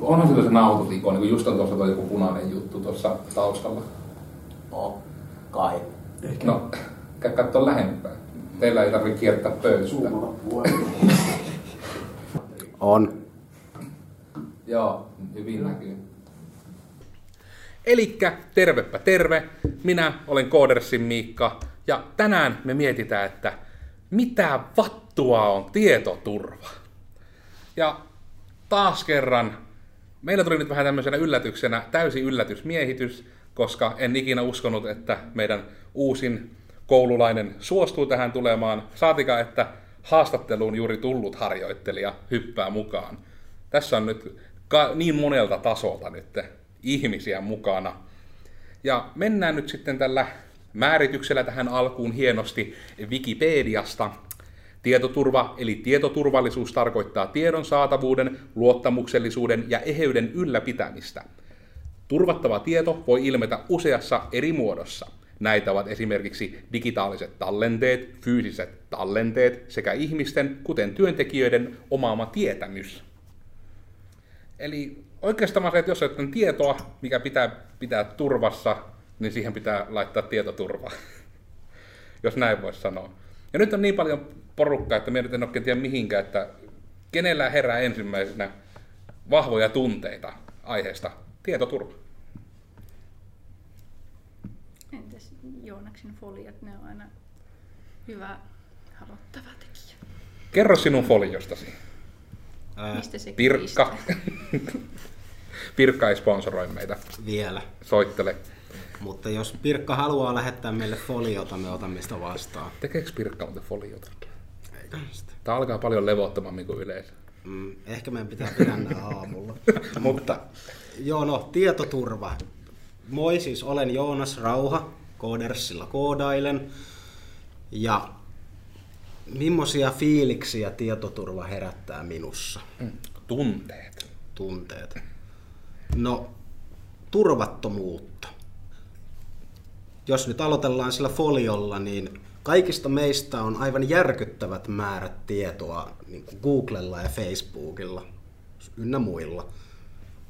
onhan se se naututikoni, kun just on tuossa tuo joku punainen juttu tuossa taustalla. No, kai. Ehkä No, käy katsoa lähempää. Teillä ei tarvitse kiertää puolella. On. Joo, hyvin näkyy. Elikkä tervepä terve, minä olen Koodersin Miikka ja tänään me mietitään, että mitä vattua on tietoturva. Ja taas kerran, meillä tuli nyt vähän tämmöisenä yllätyksenä täysi yllätysmiehitys, koska en ikinä uskonut, että meidän uusin koululainen suostuu tähän tulemaan, saatika, että haastatteluun juuri tullut harjoittelija hyppää mukaan. Tässä on nyt ka- niin monelta tasolta nyt ihmisiä mukana. Ja mennään nyt sitten tällä määrityksellä tähän alkuun hienosti Wikipediasta. Tietoturva eli tietoturvallisuus tarkoittaa tiedon saatavuuden, luottamuksellisuuden ja eheyden ylläpitämistä. Turvattava tieto voi ilmetä useassa eri muodossa. Näitä ovat esimerkiksi digitaaliset tallenteet, fyysiset tallenteet sekä ihmisten, kuten työntekijöiden, omaama tietämys. Eli oikeastaan se, että jos on tietoa, mikä pitää pitää turvassa, niin siihen pitää laittaa tietoturva. jos näin voisi sanoa. Ja nyt on niin paljon porukkaa, että minä nyt en oikein tiedä mihinkään, että kenellä herää ensimmäisenä vahvoja tunteita aiheesta tietoturva. Entäs Joonaksen foliot, ne on aina hyvä aloittava tekijä. Kerro sinun foliostasi. Ää, Mistä se Pirkka. Pirkka ei sponsoroi meitä. vielä. Soittele. Mutta jos Pirkka haluaa lähettää meille foliota, me otamme sitä vastaan. Tekeekö Pirkka muuten foliota? Tämä alkaa paljon levottomammin kuin yleensä. Mm, ehkä meidän pitää pidä aamulla. Mutta joo, no, tietoturva. Moi, siis olen Joonas Rauha, Koodersilla koodailen. Ja millaisia fiiliksiä tietoturva herättää minussa? Mm. Tunteet. Tunteet. No, turvattomuutta. Jos nyt aloitellaan sillä foliolla, niin kaikista meistä on aivan järkyttävät määrät tietoa niin kuin Googlella ja Facebookilla ynnä muilla.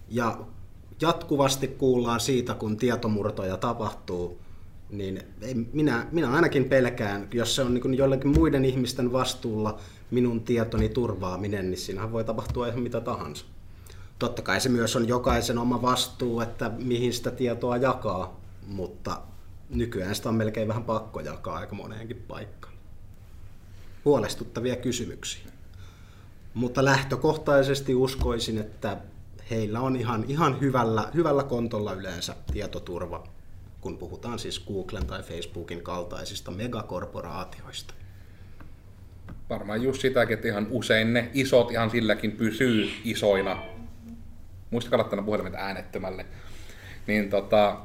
Ja jatkuvasti kuullaan siitä, kun tietomurtoja tapahtuu, niin minä, minä ainakin pelkään, jos se on niin jollakin muiden ihmisten vastuulla minun tietoni turvaaminen, niin siinähän voi tapahtua ihan mitä tahansa. Totta kai se myös on jokaisen oma vastuu, että mihin sitä tietoa jakaa, mutta nykyään sitä on melkein vähän pakko jakaa aika moneenkin paikkaan. Huolestuttavia kysymyksiä. Mutta lähtökohtaisesti uskoisin, että heillä on ihan, ihan hyvällä, hyvällä kontolla yleensä tietoturva, kun puhutaan siis Googlen tai Facebookin kaltaisista megakorporaatioista. Varmaan just sitäkin, että ihan usein ne isot ihan silläkin pysyy isoina. Muistakaa laittaa puhelimet äänettömälle. Niin tota,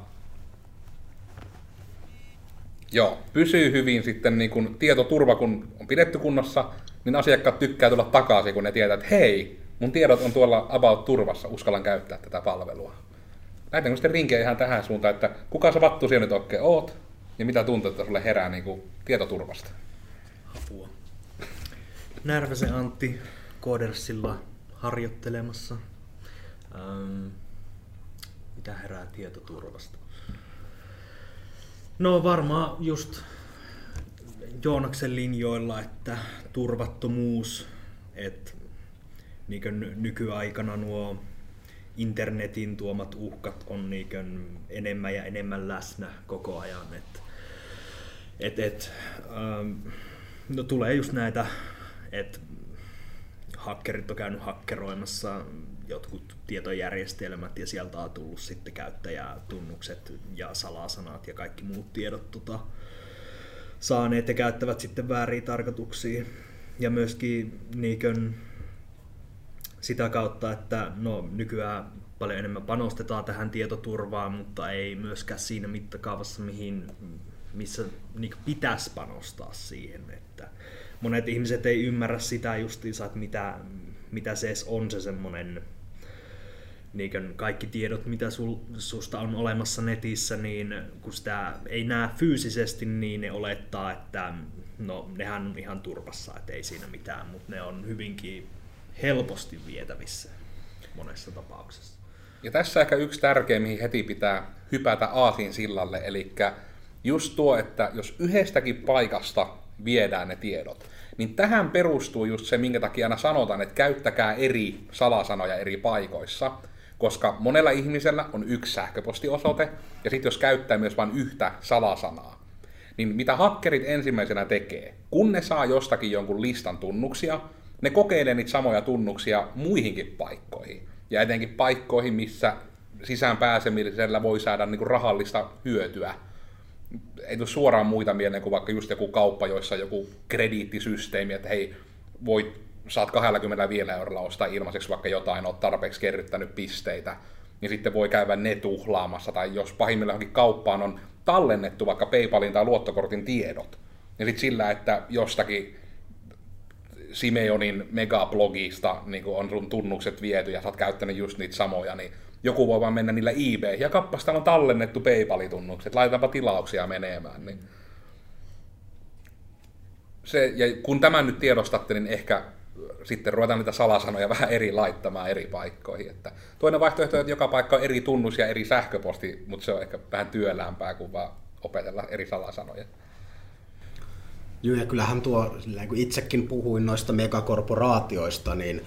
joo, pysyy hyvin sitten niin kun tietoturva, kun on pidetty kunnossa, niin asiakkaat tykkää tulla takaisin, kun ne tietää, että hei, mun tiedot on tuolla about turvassa, uskallan käyttää tätä palvelua. Lähdetäänkö sitten rinkiä ihan tähän suuntaan, että kuka sä vattu siellä nyt oikein oot, ja mitä tunteita sulle herää niin kuin tietoturvasta? Apua. Närväsen Antti Koodersilla harjoittelemassa. Ähm, mitä herää tietoturvasta? No varmaan just Joonaksen linjoilla, että turvattomuus, että niin nykyaikana nuo internetin tuomat uhkat on niin enemmän ja enemmän läsnä koko ajan. Et, et, et, ähm, no tulee just näitä, että hakkerit on käynyt hakkeroimassa jotkut tietojärjestelmät ja sieltä on tullut sitten käyttäjätunnukset ja salasanat ja kaikki muut tiedot tota, saaneet ja käyttävät sitten vääriä tarkoituksia. Ja myöskin niinkön sitä kautta, että no, nykyään paljon enemmän panostetaan tähän tietoturvaan, mutta ei myöskään siinä mittakaavassa, mihin, missä niin pitäisi panostaa siihen. Että monet ihmiset ei ymmärrä sitä justiinsa, että mitä, mitä se edes on se semmoinen niin kaikki tiedot, mitä sul, susta on olemassa netissä, niin kun sitä ei näe fyysisesti, niin ne olettaa, että no nehän on ihan turvassa, että ei siinä mitään, mutta ne on hyvinkin helposti vietävissä. monessa tapauksessa. Ja tässä ehkä yksi tärkeä, mihin heti pitää hypätä aasin sillalle, eli just tuo, että jos yhdestäkin paikasta viedään ne tiedot, niin tähän perustuu just se, minkä takia aina sanotaan, että käyttäkää eri salasanoja eri paikoissa, koska monella ihmisellä on yksi sähköpostiosoite, ja sitten jos käyttää myös vain yhtä salasanaa, niin mitä hakkerit ensimmäisenä tekee, kun ne saa jostakin jonkun listan tunnuksia, ne kokeilee niitä samoja tunnuksia muihinkin paikkoihin. Ja etenkin paikkoihin, missä sisään pääsemisellä voi saada niin kuin rahallista hyötyä. Ei tule suoraan muita mieleen kuin vaikka just joku kauppa, joissa on joku krediittisysteemi, että hei, voit, saat 25 eurolla ostaa ilmaiseksi vaikka jotain, oot tarpeeksi kerryttänyt pisteitä, niin sitten voi käydä ne tuhlaamassa, tai jos pahimmillaan kauppaan on tallennettu vaikka PayPalin tai luottokortin tiedot, niin sitten sillä, että jostakin Simeonin megablogista niin on sun tunnukset viety ja sä oot käyttänyt just niitä samoja, niin joku voi vaan mennä niillä eBay. Ja kappas, on tallennettu PayPal-tunnukset, laitetaanpa tilauksia menemään. Niin. Se, ja kun tämän nyt tiedostatte, niin ehkä sitten ruvetaan niitä salasanoja vähän eri laittamaan eri paikkoihin. Että toinen vaihtoehto että joka paikka on eri tunnus ja eri sähköposti, mutta se on ehkä vähän työläämpää kuin vaan opetella eri salasanoja. Joo, ja kyllähän tuo, kun itsekin puhuin noista megakorporaatioista, niin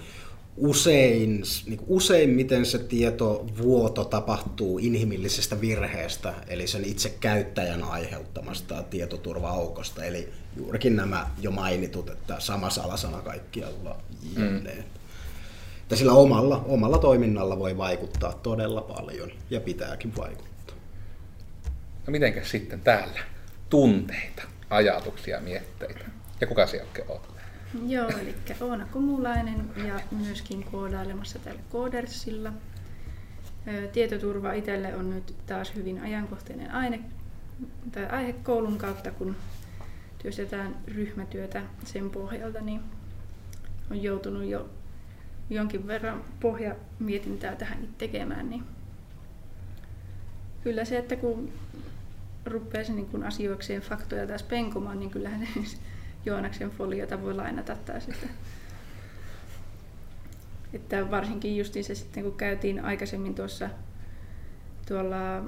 usein, niin useimmiten se tietovuoto tapahtuu inhimillisestä virheestä, eli sen itse käyttäjän aiheuttamasta tietoturva-aukosta. Eli juurikin nämä jo mainitut, että sama salasana kaikkialla jne. Mm. Että sillä omalla, omalla toiminnalla voi vaikuttaa todella paljon ja pitääkin vaikuttaa. No mitenkäs sitten täällä? Tunteita, ajatuksia, mietteitä. Ja kuka se oikein on? Joo, eli Oona Kumulainen ja myöskin koodailemassa täällä Koodersilla. Tietoturva itselle on nyt taas hyvin ajankohtainen aine, tai aihe koulun kautta, kun työstetään ryhmätyötä sen pohjalta, niin on joutunut jo jonkin verran pohjamietintää tähän tekemään. Niin kyllä se, että kun rupeaa niin kun asioikseen faktoja taas penkomaan, niin kyllähän Joonaksen foliota voi lainata taas. Että, että varsinkin justiin se sitten, kun käytiin aikaisemmin tuossa tuolla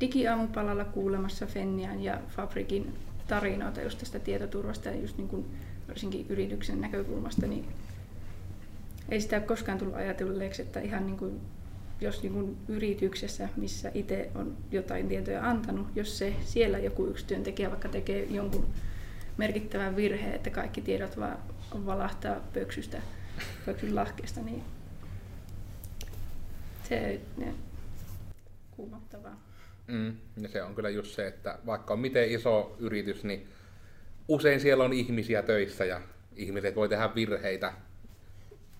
digiaamupalalla kuulemassa Fennian ja Fabrikin tarinoita just tästä tietoturvasta ja just niin kuin varsinkin yrityksen näkökulmasta, niin ei sitä ole koskaan tullut ajatelleeksi, että ihan niin kuin, jos niin kuin yrityksessä, missä itse on jotain tietoja antanut, jos se siellä joku yksi työntekijä vaikka tekee jonkun merkittävän virheen, että kaikki tiedot vaan valahtaa pöksystä, pöksyn lahkeesta, niin se ne, kuumottavaa. Mm, ja se on kyllä just se, että vaikka on miten iso yritys, niin usein siellä on ihmisiä töissä ja ihmiset voi tehdä virheitä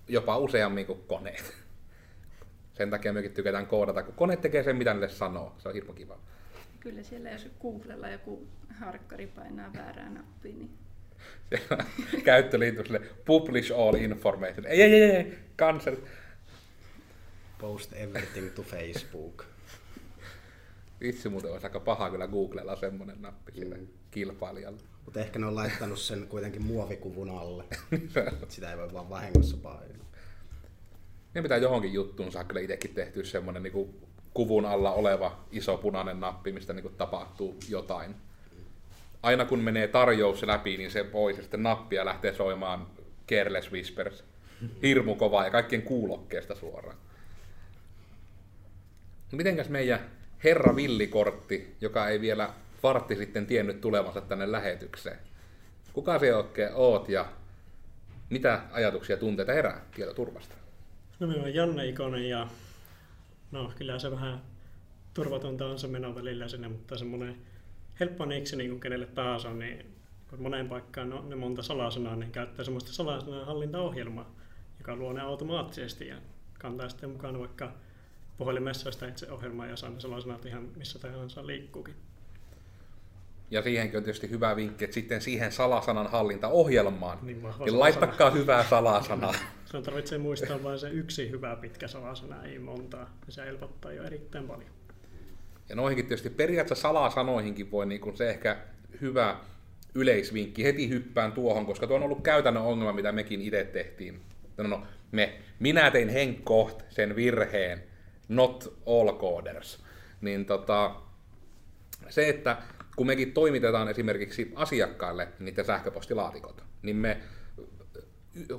jopa useammin kuin koneet. Sen takia mekin tykätään koodata, kun kone tekee sen, mitä niille sanoo. Se on hirveän kiva. Kyllä siellä, jos Googlella joku harkkari painaa väärää nappia, niin... Käyttö liittyy sille publish all information. Ei, ei, ei, ei, cancel. Post everything to Facebook. Vitsi muuten olisi aika paha kyllä Googlella semmoinen nappi sille mm. kilpailijalle. Mutta ehkä ne on laittanut sen kuitenkin muovikuvun alle. Sitä ei voi vaan vahingossa painaa. Ne pitää johonkin juttuun saa kyllä itsekin tehty semmoinen niin kuvun alla oleva iso punainen nappi, mistä niin kuin tapahtuu jotain. Aina kun menee tarjous läpi, niin se pois ja sitten nappia lähtee soimaan Careless Whispers. Hirmu kova ja kaikkien kuulokkeesta suoraan. Mitenkäs meidän herra villikortti, joka ei vielä vartti sitten tiennyt tulevansa tänne lähetykseen? Kuka se oikein oot ja mitä ajatuksia tunteita herää tietoturvasta? No minä olen Janne Ikonen ja no kyllä se vähän turvatonta on se meno välillä sinne, mutta semmoinen helppo niksi niin kenelle tahansa, niin kun moneen paikkaan no, ne monta salasanaa, niin käyttää semmoista salasanan hallintaohjelmaa, joka luo ne automaattisesti ja kantaa sitten mukaan vaikka puhelimessa sitä itse ohjelmaa ja saa ne salasanat ihan missä tahansa liikkuukin. Ja siihenkin on tietysti hyvä vinkki, että sitten siihen salasanan hallintaohjelmaan, niin, niin laittakaa hyvää salasanaa. Se tarvitsee muistaa vain se yksi hyvä pitkä salasana, ei montaa. Ja se helpottaa jo erittäin paljon. Ja noihinkin tietysti periaatteessa salasanoihinkin voi niin kuin se ehkä hyvä yleisvinkki heti hyppään tuohon, koska tuo on ollut käytännön ongelma, mitä mekin itse tehtiin. No, no, me, minä tein henkkoht sen virheen, not all coders. Niin tota, se, että kun mekin toimitetaan esimerkiksi asiakkaille niiden sähköpostilaatikot, niin me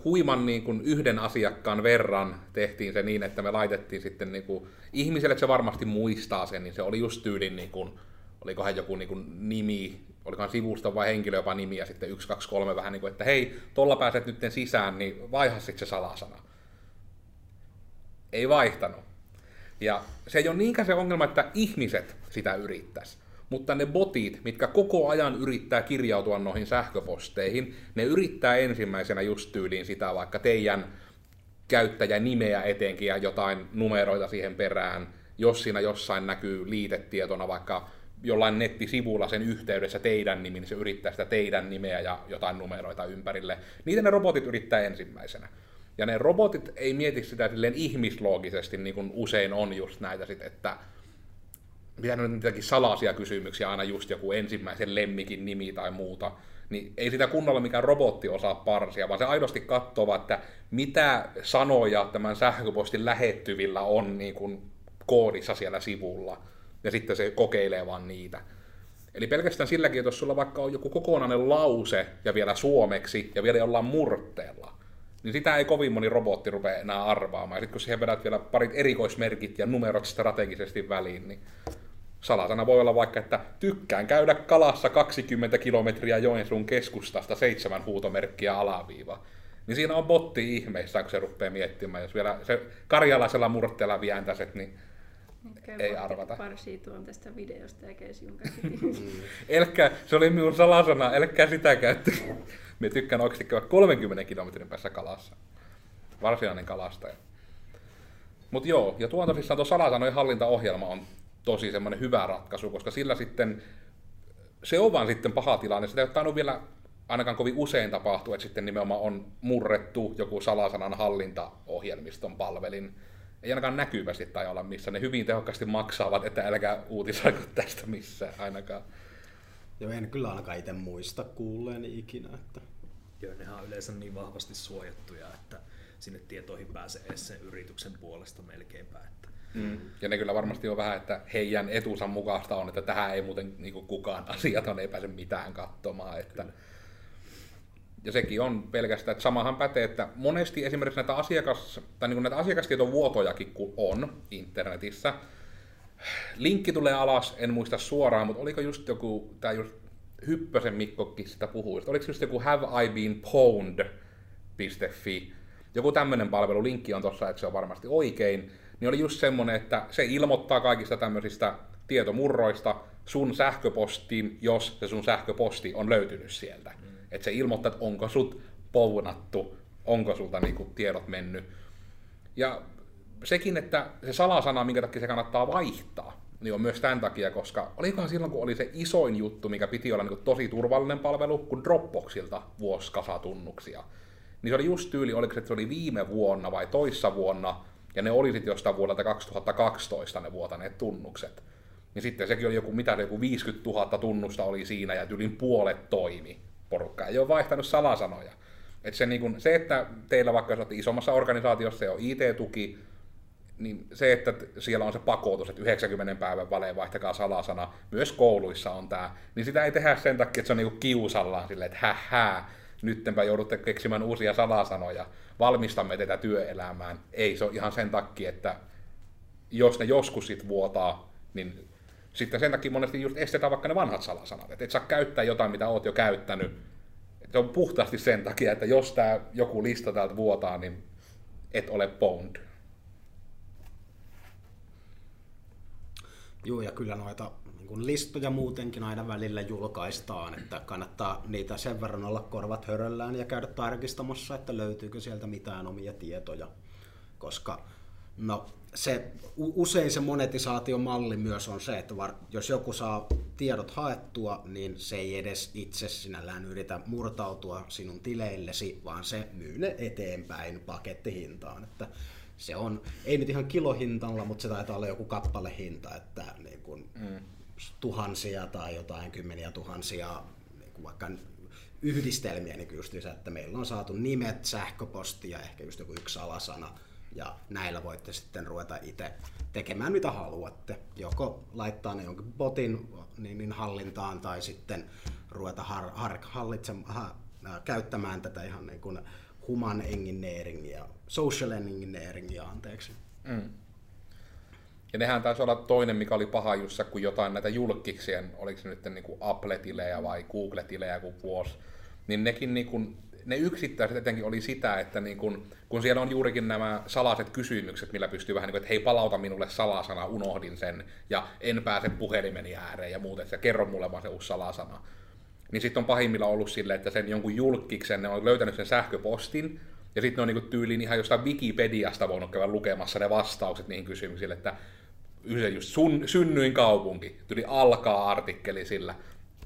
huiman niin kuin yhden asiakkaan verran tehtiin se niin, että me laitettiin sitten niin kuin, ihmiselle, että se varmasti muistaa sen, niin se oli just tyylin, niin kuin, olikohan joku niin kuin nimi, olikohan sivusta vai henkilö jopa nimi ja sitten 1, 2, 3 vähän niin kuin, että hei, tuolla pääset nyt sisään, niin vaiha sitten se salasana. Ei vaihtanut. Ja se ei ole niinkään se ongelma, että ihmiset sitä yrittäisi. Mutta ne botit, mitkä koko ajan yrittää kirjautua noihin sähköposteihin, ne yrittää ensimmäisenä just tyyliin sitä vaikka teidän käyttäjän nimeä etenkin ja jotain numeroita siihen perään, jos siinä jossain näkyy liitetietona vaikka jollain nettisivulla sen yhteydessä teidän nimi, niin se yrittää sitä teidän nimeä ja jotain numeroita ympärille. Niitä ne robotit yrittää ensimmäisenä. Ja ne robotit ei mieti sitä silleen ihmisloogisesti, niin kuin usein on just näitä sit, että mitä nyt niitäkin salaisia kysymyksiä, aina just joku ensimmäisen lemmikin nimi tai muuta, niin ei sitä kunnolla mikään robotti osaa parsia, vaan se aidosti katsoo, että mitä sanoja tämän sähköpostin lähettyvillä on niin kuin koodissa siellä sivulla, ja sitten se kokeilee vaan niitä. Eli pelkästään silläkin, että jos sulla vaikka on joku kokonainen lause, ja vielä suomeksi, ja vielä jollain murteella, niin sitä ei kovin moni robotti rupea enää arvaamaan. Ja sitten kun siihen vedät vielä parit erikoismerkit ja numerot strategisesti väliin, niin Salasana voi olla vaikka, että tykkään käydä kalassa 20 kilometriä Joensuun keskustasta seitsemän huutomerkkiä alaviiva. Niin siinä on botti ihmeissään, kun se rupeaa miettimään. Jos vielä se karjalaisella murteella vientäiset, niin Käy ei arvata. Parsii tuon tästä videosta ja käy sinun Elkä, se oli minun salasana, elkä sitä käyttö. Me tykkään oikeasti käydä 30 kilometrin päässä kalassa. Varsinainen kalastaja. Mutta joo, ja tuon tosissaan tuo salasanojen hallintaohjelma on tosi semmoinen hyvä ratkaisu, koska sillä sitten se on vaan sitten paha tilanne. Sitä ei ole vielä ainakaan kovin usein tapahtuu, että sitten nimenomaan on murrettu joku salasanan hallintaohjelmiston palvelin. Ei ainakaan näkyvästi tai olla missä. Ne hyvin tehokkaasti maksavat, että älkää uutisoiko tästä missään ainakaan. Joo, en kyllä ainakaan itse muista kuulleeni ikinä. Että... Joo, nehän on yleensä niin vahvasti suojattuja, että sinne tietoihin pääsee edes sen yrityksen puolesta melkeinpä. Että Mm. Ja ne kyllä varmasti on vähän, että heidän etunsa mukaista on, että tähän ei muuten niin kuin kukaan asiaton ei pääse mitään katsomaan. Että... Ja sekin on pelkästään, että samahan pätee, että monesti esimerkiksi näitä, asiakas, tai niin kuin näitä asiakastietovuotojakin kun on internetissä, linkki tulee alas, en muista suoraan, mutta oliko just joku, tämä just Hyppösen Mikkokin sitä puhui, oliko just joku have I been pwned.fi, joku tämmöinen palvelu, linkki on tuossa, että se on varmasti oikein, niin oli just semmoinen, että se ilmoittaa kaikista tämmöisistä tietomurroista sun sähköpostiin, jos se sun sähköposti on löytynyt sieltä. Mm. Että se ilmoittaa, että onko sut pounattu, onko sulta niinku tiedot mennyt. Ja sekin, että se salasana, minkä takia se kannattaa vaihtaa, niin on myös tämän takia, koska olikohan silloin, kun oli se isoin juttu, mikä piti olla niin tosi turvallinen palvelu, kun Dropboxilta vuosi kasatunnuksia. Niin se oli just tyyli, oliko se, että se oli viime vuonna vai toissa vuonna, ja ne oli sitten jostain vuodelta 2012 ne vuotaneet tunnukset. Niin sitten sekin oli joku, mitä joku 50 000 tunnusta oli siinä ja yli puolet toimi. Porukka ei ole vaihtanut salasanoja. Et se, niin kun, se, että teillä vaikka jos isommassa organisaatiossa on IT-tuki, niin se, että siellä on se pakotus, että 90 päivän välein vaihtakaa salasana, myös kouluissa on tämä, niin sitä ei tehdä sen takia, että se on niinku kiusallaan silleen, että hähää, nyttenpä joudutte keksimään uusia salasanoja, valmistamme tätä työelämään. Ei, se on ihan sen takia, että jos ne joskus sit vuotaa, niin sitten sen takia monesti just estetään vaikka ne vanhat salasanat. Että et saa käyttää jotain, mitä oot jo käyttänyt. Se on puhtaasti sen takia, että jos tämä joku lista täältä vuotaa, niin et ole pwned. Joo, ja kyllä noita niin kuin listoja muutenkin aina välillä julkaistaan, että kannattaa niitä sen verran olla korvat höröllään ja käydä tarkistamassa, että löytyykö sieltä mitään omia tietoja. Koska no, se, usein se monetisaatiomalli myös on se, että var, jos joku saa tiedot haettua, niin se ei edes itse sinällään yritä murtautua sinun tileillesi, vaan se myy ne eteenpäin pakettihintaan. Että se on, ei nyt ihan kilohintalla, mutta se taitaa olla joku kappalehinta, että niin kun mm. Tuhansia tai jotain kymmeniä tuhansia niin vaikka yhdistelmiä, niin just se, että meillä on saatu nimet, sähköposti ja ehkä just joku yksi salasana, ja näillä voitte sitten ruveta itse tekemään mitä haluatte. Joko laittaa ne jonkin botin niin, niin hallintaan tai sitten ruveta har, har, hallitsemaan, ha, käyttämään tätä ihan niin kuin human engineeringia, social engineeringia, anteeksi. Mm. Ja nehän taisi olla toinen, mikä oli paha jussa, kun jotain näitä julkiksien, oliko se nyt niin Apple-tilejä vai Google-tilejä kuin vuosi, niin nekin niin kuin, ne yksittäiset etenkin oli sitä, että niin kun, kun siellä on juurikin nämä salaiset kysymykset, millä pystyy vähän niin kuin, että hei palauta minulle salasana, unohdin sen, ja en pääse puhelimeni ääreen ja muuten, ja kerro mulle vaan se uusi salasana. Niin sitten on pahimmilla ollut silleen, että sen jonkun julkiksen, ne on löytänyt sen sähköpostin, ja sitten ne on niin tyyliin ihan jostain Wikipediasta voinut käydä lukemassa ne vastaukset niihin kysymyksiin, että just sun, synnyin kaupunki, tuli alkaa artikkeli sillä,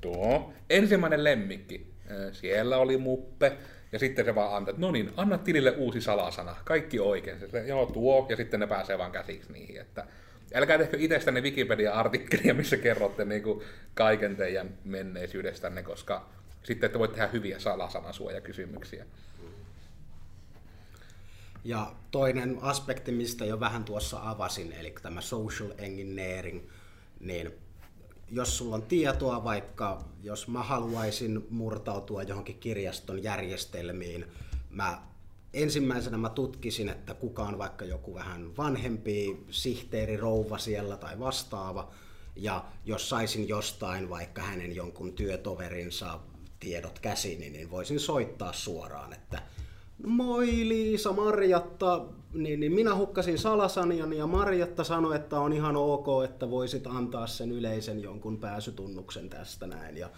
tuo ensimmäinen lemmikki, siellä oli muppe, ja sitten se vaan antaa, että no niin, anna tilille uusi salasana, kaikki oikein. Se, joo, tuo, ja sitten ne pääsee vaan käsiksi niihin. Että älkää tehkö itsestänne Wikipedia-artikkelia, missä kerrotte niin kuin kaiken teidän menneisyydestänne, koska sitten te voitte tehdä hyviä salasanasuojakysymyksiä. Ja toinen aspekti, mistä jo vähän tuossa avasin, eli tämä social engineering, niin jos sulla on tietoa, vaikka jos mä haluaisin murtautua johonkin kirjaston järjestelmiin, mä ensimmäisenä mä tutkisin, että kuka on vaikka joku vähän vanhempi sihteeri, rouva siellä tai vastaava, ja jos saisin jostain vaikka hänen jonkun työtoverinsa tiedot käsiin, niin voisin soittaa suoraan, että moi Liisa, Marjatta, niin, niin minä hukkasin Salasanian ja Marjatta sanoi, että on ihan ok, että voisit antaa sen yleisen jonkun pääsytunnuksen tästä näin. Ja,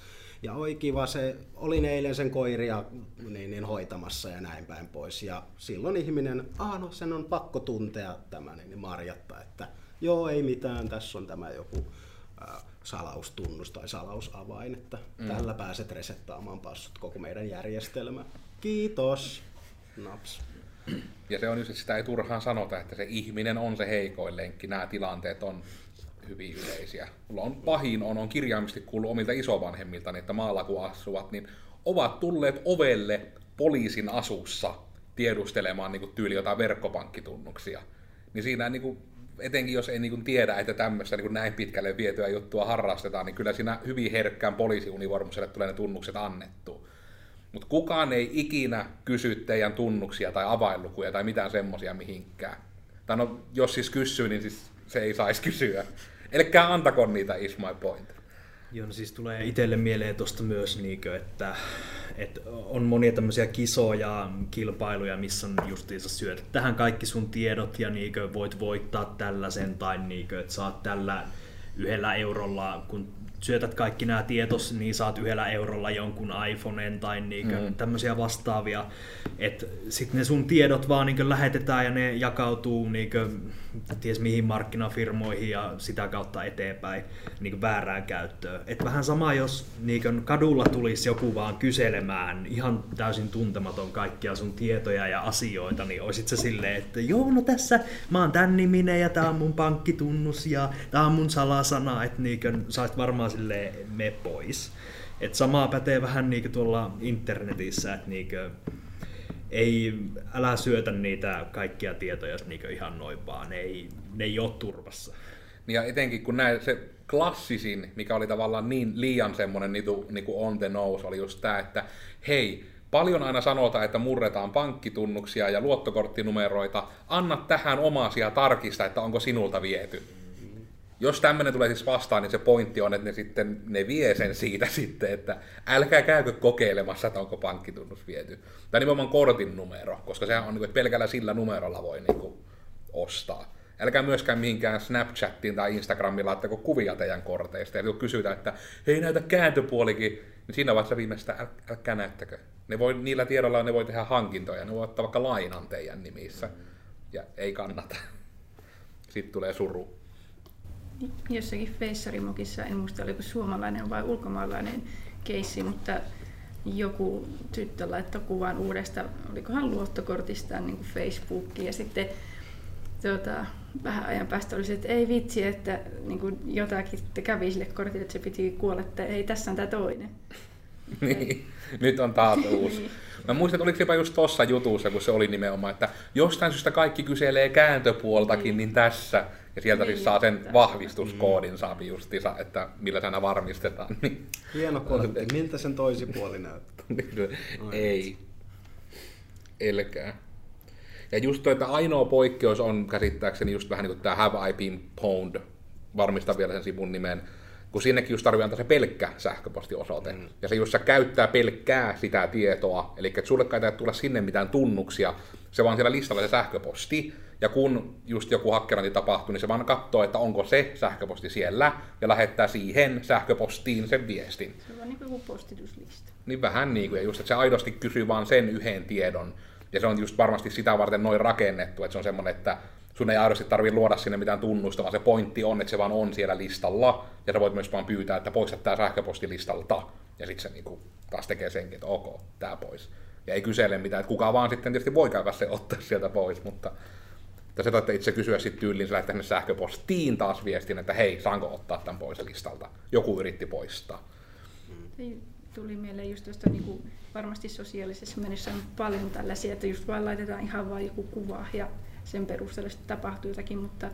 ja oi kiva, se, olin eilen sen koiria niin, niin hoitamassa ja näin päin pois. Ja silloin ihminen, ah no sen on pakko tuntea tämä niin, niin Marjatta, että joo ei mitään, tässä on tämä joku äh, salaustunnus tai salausavain, että mm. tällä pääset resettaamaan passut koko meidän järjestelmä. Kiitos. Naps. Ja se on just, että sitä ei turhaan sanota, että se ihminen on se heikoin lenkki. Nämä tilanteet on hyvin yleisiä. Mulla on pahin on, on kirjaimisesti kuullut omilta isovanhemmilta, että maalla kun asuvat, niin ovat tulleet ovelle poliisin asussa tiedustelemaan niin kuin tyyli jotain verkkopankkitunnuksia. Niin siinä niin kuin, etenkin jos ei niin kuin tiedä, että tämmöistä niin kuin näin pitkälle vietyä juttua harrastetaan, niin kyllä siinä hyvin herkkään poliisiunivormuselle tulee ne tunnukset annettu. Mutta kukaan ei ikinä kysy teidän tunnuksia tai avainlukuja tai mitään semmosia mihinkään. Tai no, jos siis kysyy, niin siis se ei saisi kysyä. Eli antako niitä is my point. Joo, no siis tulee itselle mieleen tuosta myös, niinkö, että, että on monia tämmöisiä kisoja, kilpailuja, missä on justiinsa syötä tähän kaikki sun tiedot ja niinkö, voit voittaa tällaisen tai niinkö, että saat tällä yhdellä eurolla, kun syötät kaikki nämä tietos, niin saat yhdellä eurolla jonkun iPhoneen tai niinkö, mm. tämmöisiä vastaavia. Sitten ne sun tiedot vaan niinkö lähetetään ja ne jakautuu niinkö, ties mihin markkinafirmoihin ja sitä kautta eteenpäin niinkö väärään käyttöön. Et vähän sama, jos niinkö kadulla tulisi joku vaan kyselemään ihan täysin tuntematon kaikkia sun tietoja ja asioita, niin olisit se silleen, että joo, no tässä mä oon tän niminen ja tää on mun pankkitunnus ja tää on mun salasana, että niinkö saisit varmaan silleen me pois. Et samaa pätee vähän niinku tuolla internetissä, että niinku, ei, älä syötä niitä kaikkia tietoja niinku ihan noin vaan, ne ei, ne ei ole turvassa. Ja etenkin kun näin, se klassisin, mikä oli tavallaan niin liian semmoinen niinku, niinku on the nose, oli just tämä, että hei, Paljon aina sanotaan, että murretaan pankkitunnuksia ja luottokorttinumeroita. Anna tähän omasia ja tarkista, että onko sinulta viety jos tämmöinen tulee siis vastaan, niin se pointti on, että ne sitten ne vie sen siitä sitten, että älkää käykö kokeilemassa, että onko pankkitunnus viety. Tai nimenomaan kortin numero, koska sehän on, niin että pelkällä sillä numerolla voi niin kuin, ostaa. Älkää myöskään mihinkään Snapchattiin tai Instagramiin laittako kuvia teidän korteista. Ja kun kysytään, että hei näitä kääntöpuolikin, niin siinä vaiheessa viimeistä äl, älkää näyttäkö. Ne voi, niillä tiedolla ne voi tehdä hankintoja, ne voi ottaa vaikka lainan teidän nimissä. Ja ei kannata. Sitten tulee suru jossakin Feissarimokissa, en muista oliko suomalainen vai ulkomaalainen keissi, mutta joku tyttö laittoi kuvan uudesta, olikohan luottokortistaan niin Facebookiin ja sitten tuota, vähän ajan päästä oli se, että ei vitsi, että niin jotakin kävi sille kortille, että se piti kuolla, että ei tässä on tämä toinen. niin, nyt on taas uusi. Mä muistan, että oliko jopa just tossa jutussa, kun se oli nimenomaan, että jostain syystä kaikki kyselee kääntöpuoltakin, niin tässä. Ja sieltä siis saa sen vahvistuskoodin saapi justiinsa, että millä sana varmistetaan. Niin. Hieno pointti. Miltä sen toisi puoli näyttää? Ei. Elkää. Ja just toi, että ainoa poikkeus on käsittääkseni just vähän niin kuin tämä Have I Been Pwned, varmistaa vielä sen sivun nimen, kun sinnekin just tarvii antaa se pelkkä sähköpostiosoite. Mm. Ja se just käyttää pelkkää sitä tietoa, eli että sulle ei tulla sinne mitään tunnuksia, se vaan siellä listalla se sähköposti, ja kun just joku hakkerointi tapahtuu, niin se vaan katsoo, että onko se sähköposti siellä, ja lähettää siihen sähköpostiin sen viestin. Se on niin kuin postituslista. Niin vähän niin kuin, ja just, että se aidosti kysyy vaan sen yhden tiedon. Ja se on just varmasti sitä varten noin rakennettu, että se on semmoinen, että sun ei aidosti tarvitse luoda sinne mitään tunnusta, vaan se pointti on, että se vaan on siellä listalla, ja sä voit myös vaan pyytää, että poista tämä sähköpostilistalta, ja sitten se niinku taas tekee senkin, että ok, tämä pois. Ja ei kysele mitään, että kuka vaan sitten tietysti voi käydä se ottaa sieltä pois, mutta että se taitte itse kysyä sitten tyyliin, lähettää sähköpostiin taas viestin, että hei, saanko ottaa tämän pois listalta. Joku yritti poistaa. Se tuli mieleen just tuosta niin varmasti sosiaalisessa mielessä on paljon tällaisia, että just vaan laitetaan ihan vain joku kuva ja sen perusteella sitten tapahtuu jotakin, mutta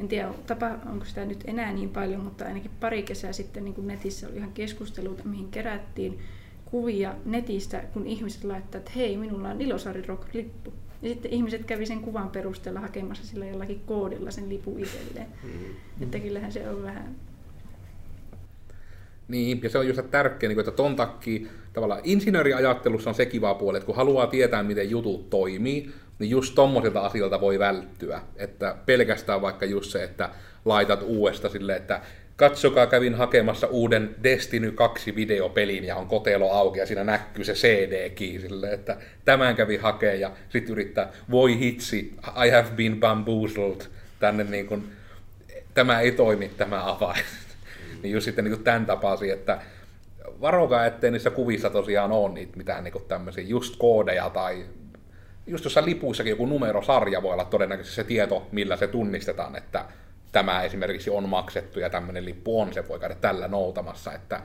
en tiedä, tapa, onko sitä nyt enää niin paljon, mutta ainakin pari kesää sitten niin kuin netissä oli ihan keskusteluita, mihin kerättiin kuvia netistä, kun ihmiset laittavat, että hei, minulla on Ilosaari Rock-lippu. Ja sitten ihmiset kävi sen kuvan perusteella hakemassa sillä jollakin koodilla sen lipun itselleen. Mm-hmm. Että kyllähän se on vähän... Niin, ja se on just tärkeä, niin että ton takia tavallaan insinööriajattelussa on se kiva puoli, että kun haluaa tietää, miten jutut toimii, niin just tommosilta asioilta voi välttyä. Että pelkästään vaikka just se, että laitat uudesta sille, että katsokaa, kävin hakemassa uuden Destiny 2 videopelin ja on kotelo auki ja siinä näkyy se CD-key sille, että tämän kävi hakea ja sitten yrittää, voi hitsi, I have been bamboozled, tänne niin kuin, tämä ei toimi tämä avain. niin just sitten niin kuin tämän tapasi, että varokaa, ettei niissä kuvissa tosiaan ole niitä mitään niin tämmöisiä just koodeja tai just jossain lipuissakin joku numerosarja voi olla todennäköisesti se tieto, millä se tunnistetaan, että tämä esimerkiksi on maksettu ja tämmöinen lippu on, se voi käydä tällä noutamassa, että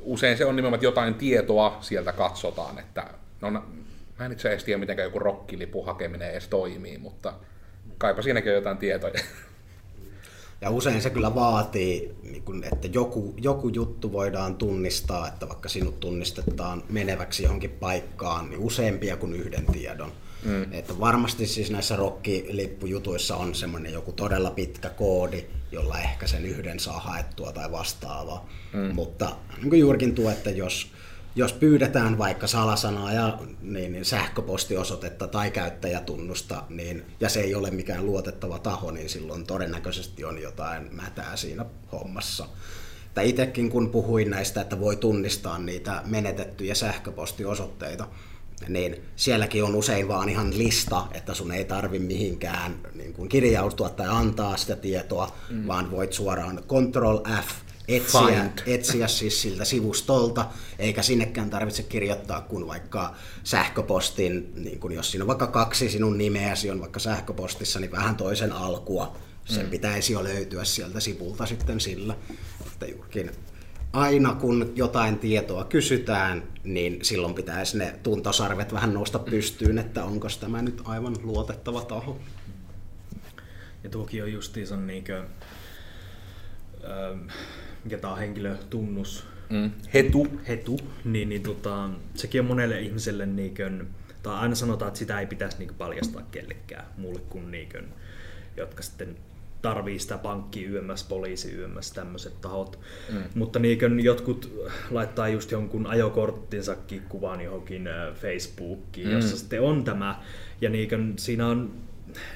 usein se on nimenomaan, että jotain tietoa sieltä katsotaan, että no mä en itse asiassa tiedä, miten joku rokkilipu hakeminen edes toimii, mutta kaipa siinäkin on jotain tietoja. Ja usein se kyllä vaatii, niin että joku, joku juttu voidaan tunnistaa, että vaikka sinut tunnistetaan meneväksi johonkin paikkaan, niin useampia kuin yhden tiedon. Mm. Että varmasti siis näissä rokkilippujutuissa on semmoinen joku todella pitkä koodi, jolla ehkä sen yhden saa haettua tai vastaavaa. Mm. Mutta niin kuin juurikin tuo, että jos, jos pyydetään vaikka salasanaa ja niin, niin sähköpostiosoitetta tai käyttäjätunnusta, niin, ja se ei ole mikään luotettava taho, niin silloin todennäköisesti on jotain mätää siinä hommassa. Tai itsekin kun puhuin näistä, että voi tunnistaa niitä menetettyjä sähköpostiosoitteita, niin sielläkin on usein vaan ihan lista, että sun ei tarvi mihinkään niin kuin kirjautua tai antaa sitä tietoa, mm. vaan voit suoraan Control F etsiä, etsiä siis siltä sivustolta, eikä sinnekään tarvitse kirjoittaa kuin vaikka sähköpostin, niin kun jos siinä on vaikka kaksi sinun nimeäsi on vaikka sähköpostissa, niin vähän toisen alkua. Sen mm. pitäisi jo löytyä sieltä sivulta sitten sillä, että juurikin aina kun jotain tietoa kysytään, niin silloin pitäisi ne tuntosarvet vähän nousta pystyyn, että onko tämä nyt aivan luotettava taho. Ja tuokin on justiinsa niinkö, ähm, mikä tämä on henkilötunnus, mm. hetu. hetu, niin, niin tota, sekin on monelle ihmiselle niinkö, tai aina sanotaan, että sitä ei pitäisi niinkö paljastaa kellekään muulle kuin niinkö, jotka sitten tarvii sitä pankki yömmäs, poliisi yömmäs, tämmöiset tahot. Mm. Mutta niin jotkut laittaa just jonkun ajokorttinsakin kuvan johonkin äh, Facebookiin, mm. jossa sitten on tämä. Ja niin siinä on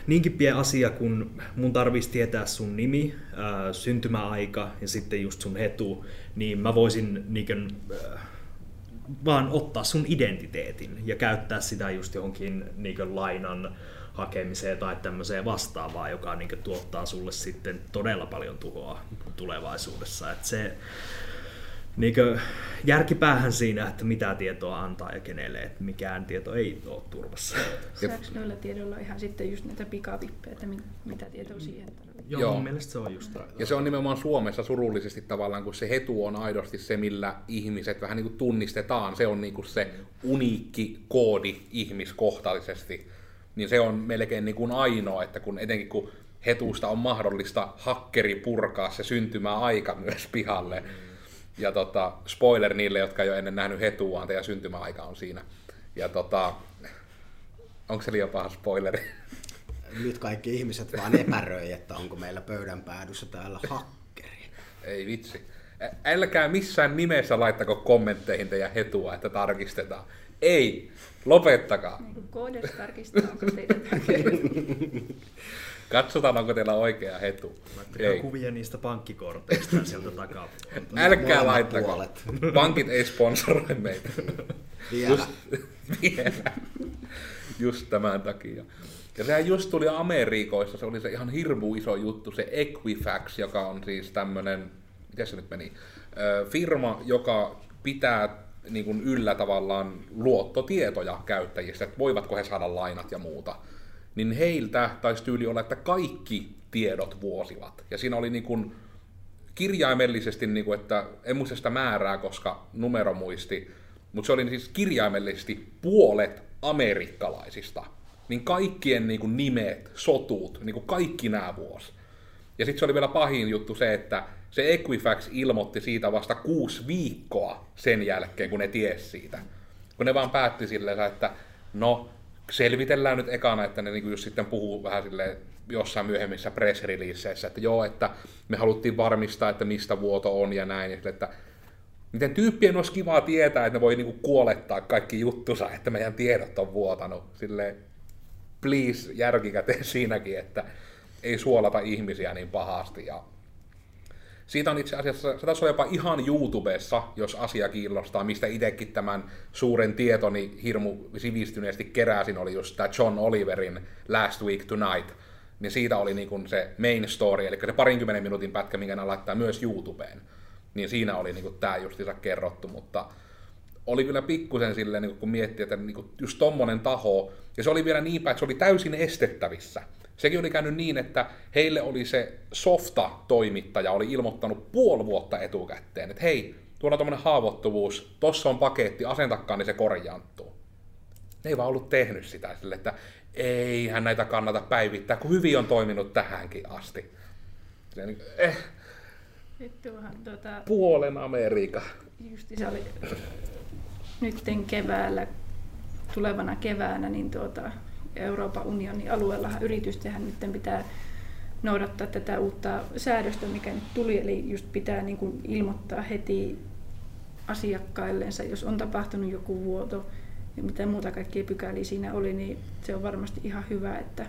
niinkin pieni asia, kun mun tarvitsisi tietää sun nimi, ää, syntymäaika ja sitten just sun hetu, niin mä voisin niinkön, ää, vaan ottaa sun identiteetin ja käyttää sitä just johonkin niinkön lainan hakemiseen tai tämmöiseen vastaavaan, joka niin tuottaa sulle sitten todella paljon tuhoa tulevaisuudessa. Et se, niinkö järkipäähän siinä, että mitä tietoa antaa ja kenelle, että mikään tieto ei ole turvassa. Saako noilla tiedoilla ihan sitten just näitä pikavippejä, että mi- mitä tietoa siihen tarvitaan? Joo, Joo. mun mielestä se on just Ja se on nimenomaan Suomessa surullisesti tavallaan, kun se hetu on aidosti se, millä ihmiset vähän niin kuin tunnistetaan. Se on niin kuin se uniikki koodi ihmiskohtaisesti. Niin se on melkein niin kuin ainoa, että kun etenkin kun hetusta on mahdollista hakkeri purkaa se syntymäaika myös pihalle. Ja tota, spoiler niille, jotka ei ole ennen nähnyt hetua, teidän syntymäaika on siinä. Ja tota, onko se liian paha spoileri? Nyt kaikki ihmiset vaan epäröi, että onko meillä pöydän päädyssä täällä hakkeri. Ei vitsi. Älkää missään nimessä laittako kommentteihin teidän hetua, että tarkistetaan. Ei, lopettakaa. Niin kuin tarkistaa, onko teidän Katsotaan, onko teillä oikea hetu. Laittakaa Ei. kuvia niistä pankkikorteista sieltä takaa. Älkää laittako. puolet. Pankit ei sponsoroi meitä. Vielä. Vielä. Just tämän takia. Ja sehän just tuli Amerikoissa, se oli se ihan hirmu iso juttu, se Equifax, joka on siis tämmönen, miten se nyt meni, Ö, firma, joka pitää niin kuin yllä tavallaan luottotietoja käyttäjistä, että voivatko he saada lainat ja muuta. Niin heiltä taisi tyyli olla, että kaikki tiedot vuosivat. Ja siinä oli niin kuin kirjaimellisesti, niin kuin, että en muista sitä määrää, koska numero muisti, mutta se oli siis kirjaimellisesti puolet amerikkalaisista. Niin kaikkien niin kuin nimet, sotut, niin kuin kaikki nämä vuosi. Ja sitten se oli vielä pahin juttu se, että se Equifax ilmoitti siitä vasta kuusi viikkoa sen jälkeen, kun ne tiesi siitä. Kun ne vaan päätti silleen, että no, selvitellään nyt ekana, että ne niinku just sitten puhuu vähän silleen jossain myöhemmissä press että joo, että me haluttiin varmistaa, että mistä vuoto on ja näin, ja silleen, että miten tyyppien olisi kivaa tietää, että ne voi niinku kuolettaa kaikki juttunsa, että meidän tiedot on vuotanut. Silleen, please, järkikäteen siinäkin, että ei suolata ihmisiä niin pahasti. Ja siitä on itse asiassa, se taisi olla jopa ihan YouTubessa, jos asia kiinnostaa, mistä itsekin tämän suuren tietoni hirmu sivistyneesti keräsin, oli just tämä John Oliverin Last Week Tonight, niin siitä oli niin kuin se main story, eli se parinkymmenen minuutin pätkä, minkä ne laittaa myös YouTubeen. Niin siinä oli niin kuin tämä justiinsa kerrottu, mutta oli kyllä pikkusen silleen, niin kun miettii, että niin kuin just tommonen taho, ja se oli vielä niin päin, että se oli täysin estettävissä. Sekin oli käynyt niin, että heille oli se softa-toimittaja oli ilmoittanut puoli vuotta etukäteen, että hei, tuolla on tommonen haavoittuvuus, tossa on paketti, asentakaa, niin se korjaantuu. Ne ei vaan ollut tehnyt sitä sille, että eihän näitä kannata päivittää, kun hyvin on toiminut tähänkin asti. Silleen, niin, eh, Vittuhan tota, puolen Amerikka. justi se oli nytten keväällä, tulevana keväänä, niin tuota, Euroopan unionin alueellahan yritystenhän nyt pitää noudattaa tätä uutta säädöstä, mikä nyt tuli, eli just pitää niin kuin ilmoittaa heti asiakkaillensa, jos on tapahtunut joku vuoto ja mitä muuta kaikkia pykäliä siinä oli, niin se on varmasti ihan hyvä, että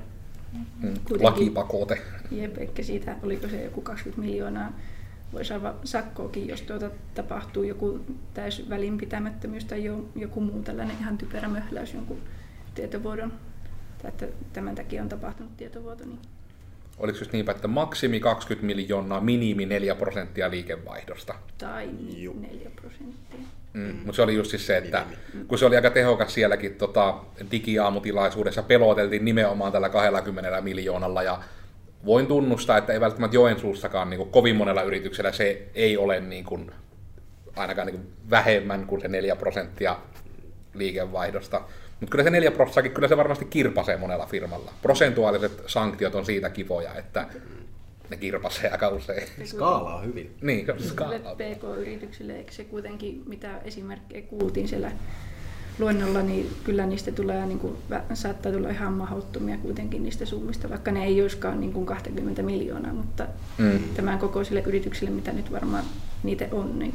Mm, Kuitenkin- Lakipakote. Jep, eikä siitä, oliko se joku 20 miljoonaa, voi saada sakkoakin, jos tuota tapahtuu joku täys välinpitämättömyys tai jo, joku muu tällainen ihan typerä möhläys jonkun tietovuodon, että tämän takia on tapahtunut tietovuoto. Niin Oliko just niinpä, että maksimi 20 miljoonaa, minimi 4 prosenttia liikevaihdosta. tai Juu. 4 prosenttia. Mm. Mutta se oli just siis se, että kun se oli aika tehokas sielläkin tota, digiaamutilaisuudessa, peloteltiin nimenomaan tällä 20 miljoonalla ja voin tunnustaa, että ei välttämättä Joensuussakaan niin kuin, kovin monella yrityksellä se ei ole niin kuin, ainakaan niin kuin, vähemmän kuin se 4 prosenttia liikevaihdosta. Mutta kyllä se 4 prosenttia, kyllä se varmasti kirpasee monella firmalla. Prosentuaaliset sanktiot on siitä kivoja, että ne kirpasee aika usein. Skaala on hyvin. niin, se skaala. PK-yrityksille, eikö se kuitenkin, mitä esimerkkejä kuultiin siellä luennolla, niin kyllä niistä tulee, niin kuin, saattaa tulla ihan mahdottomia kuitenkin niistä summista, vaikka ne ei olisikaan niin kuin 20 miljoonaa, mutta Mm. tämän kokoisille yrityksille, mitä nyt varmaan niitä on, niin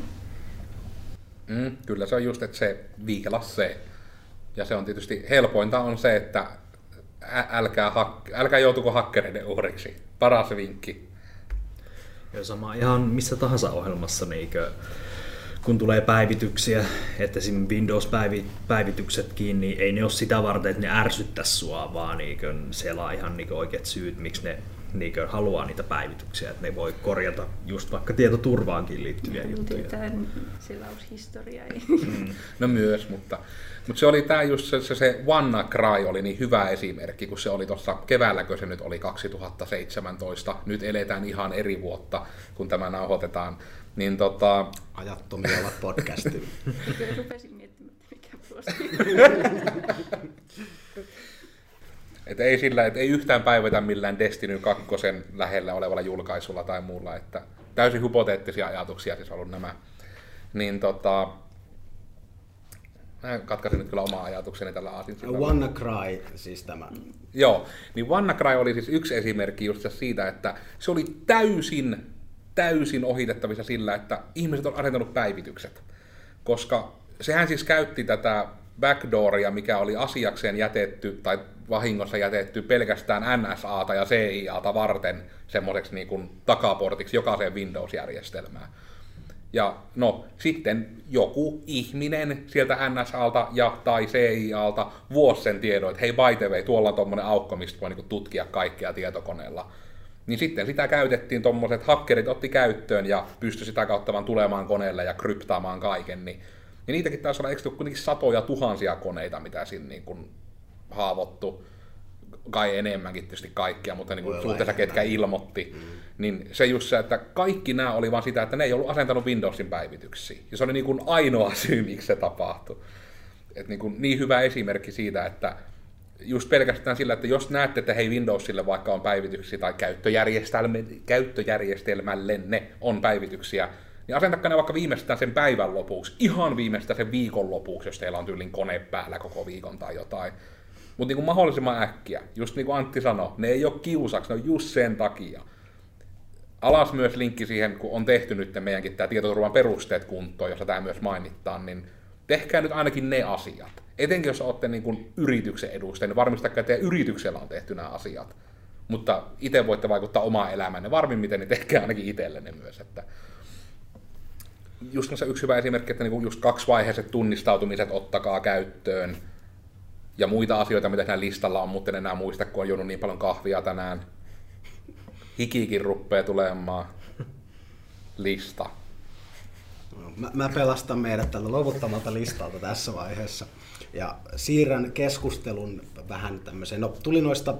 Mm, kyllä se on just, että se viilassee. Ja se on tietysti helpointa on se, että älkää, hak- älkää joutuko hakkereiden uhriksi. Paras vinkki. Ja sama ihan missä tahansa ohjelmassa, niinkö, kun tulee päivityksiä, että esim. Windows-päivityksetkin, niin ei ne ole sitä varten, että ne ärsyttäisi sua, vaan niinkö, siellä on ihan niinkö oikeat syyt, miksi ne niin haluaa niitä päivityksiä, että ne voi korjata just vaikka tietoturvaankin liittyviä juttuja. Tietää selaushistoria. Mm. No myös, mutta, mutta se oli tämä just se, se, se WannaCry oli niin hyvä esimerkki, kun se oli tuossa keväälläkö se nyt oli 2017. Nyt eletään ihan eri vuotta, kun tämä nauhoitetaan. Niin tota... Ajattomia ovat podcasti. Rupesin miettimään, mikä vuosi. Et ei sillä, et ei yhtään päivätä millään Destiny 2 lähellä olevalla julkaisulla tai muulla, että täysin hypoteettisia ajatuksia siis ollut nämä. Niin tota, Mä katkaisin nyt kyllä omaa ajatukseni tällä aasinsiltalla. WannaCry, siis tämä. Joo, niin WannaCry oli siis yksi esimerkki just siitä, että se oli täysin, täysin ohitettavissa sillä, että ihmiset on asentanut päivitykset. Koska sehän siis käytti tätä backdooria, mikä oli asiakseen jätetty tai vahingossa jätetty pelkästään NSAta ja CIAta varten semmoiseksi niin kuin takaportiksi jokaiseen Windows-järjestelmään. Ja no, sitten joku ihminen sieltä NSAlta ja tai CIAlta vuosi sen tiedon, että hei by the way, tuolla on tuommoinen aukko, mistä voi niin tutkia kaikkea tietokoneella. Niin sitten sitä käytettiin, tuommoiset hakkerit otti käyttöön ja pystyi sitä kautta vaan tulemaan koneelle ja kryptaamaan kaiken. Niin, ja niitäkin taisi olla eikö kuitenkin satoja tuhansia koneita, mitä siinä niin kuin haavoittu. Kai enemmänkin tietysti kaikkia, mutta niin kuin suhteessa ketkä ilmoitti. Mm niin se just se, että kaikki nämä oli vaan sitä, että ne ei ollut asentanut Windowsin päivityksiä. Ja se oli niin kuin ainoa syy, miksi se tapahtui. Et niin, kuin niin hyvä esimerkki siitä, että just pelkästään sillä, että jos näette, että hei Windowsille vaikka on päivityksiä tai käyttöjärjestelmälle ne on päivityksiä, niin asentakaa ne vaikka viimeistään sen päivän lopuksi, ihan viimeistään sen viikon lopuksi, jos teillä on tyylin kone päällä koko viikon tai jotain. Mutta niin mahdollisimman äkkiä, just niin kuin Antti sanoi, ne ei ole kiusaksi, ne on just sen takia alas myös linkki siihen, kun on tehty nyt meidänkin tämä tietoturvan perusteet kuntoon, jossa tämä myös mainitaan, niin tehkää nyt ainakin ne asiat. Etenkin jos olette niin kuin yrityksen edustaja, niin varmistakaa, että yrityksellä on tehty nämä asiat. Mutta itse voitte vaikuttaa omaan elämänne varmimmiten, niin tehkää ainakin itsellenne myös. Että just yksi hyvä esimerkki, että niin just kaksivaiheiset tunnistautumiset ottakaa käyttöön. Ja muita asioita, mitä siinä listalla on, mutta en enää muista, kun on juonut niin paljon kahvia tänään hikikin ruppee tulemaan lista. Mä, mä pelastan meidät tällä luovuttamalta listalta tässä vaiheessa. Ja siirrän keskustelun vähän tämmöiseen. No, tuli noista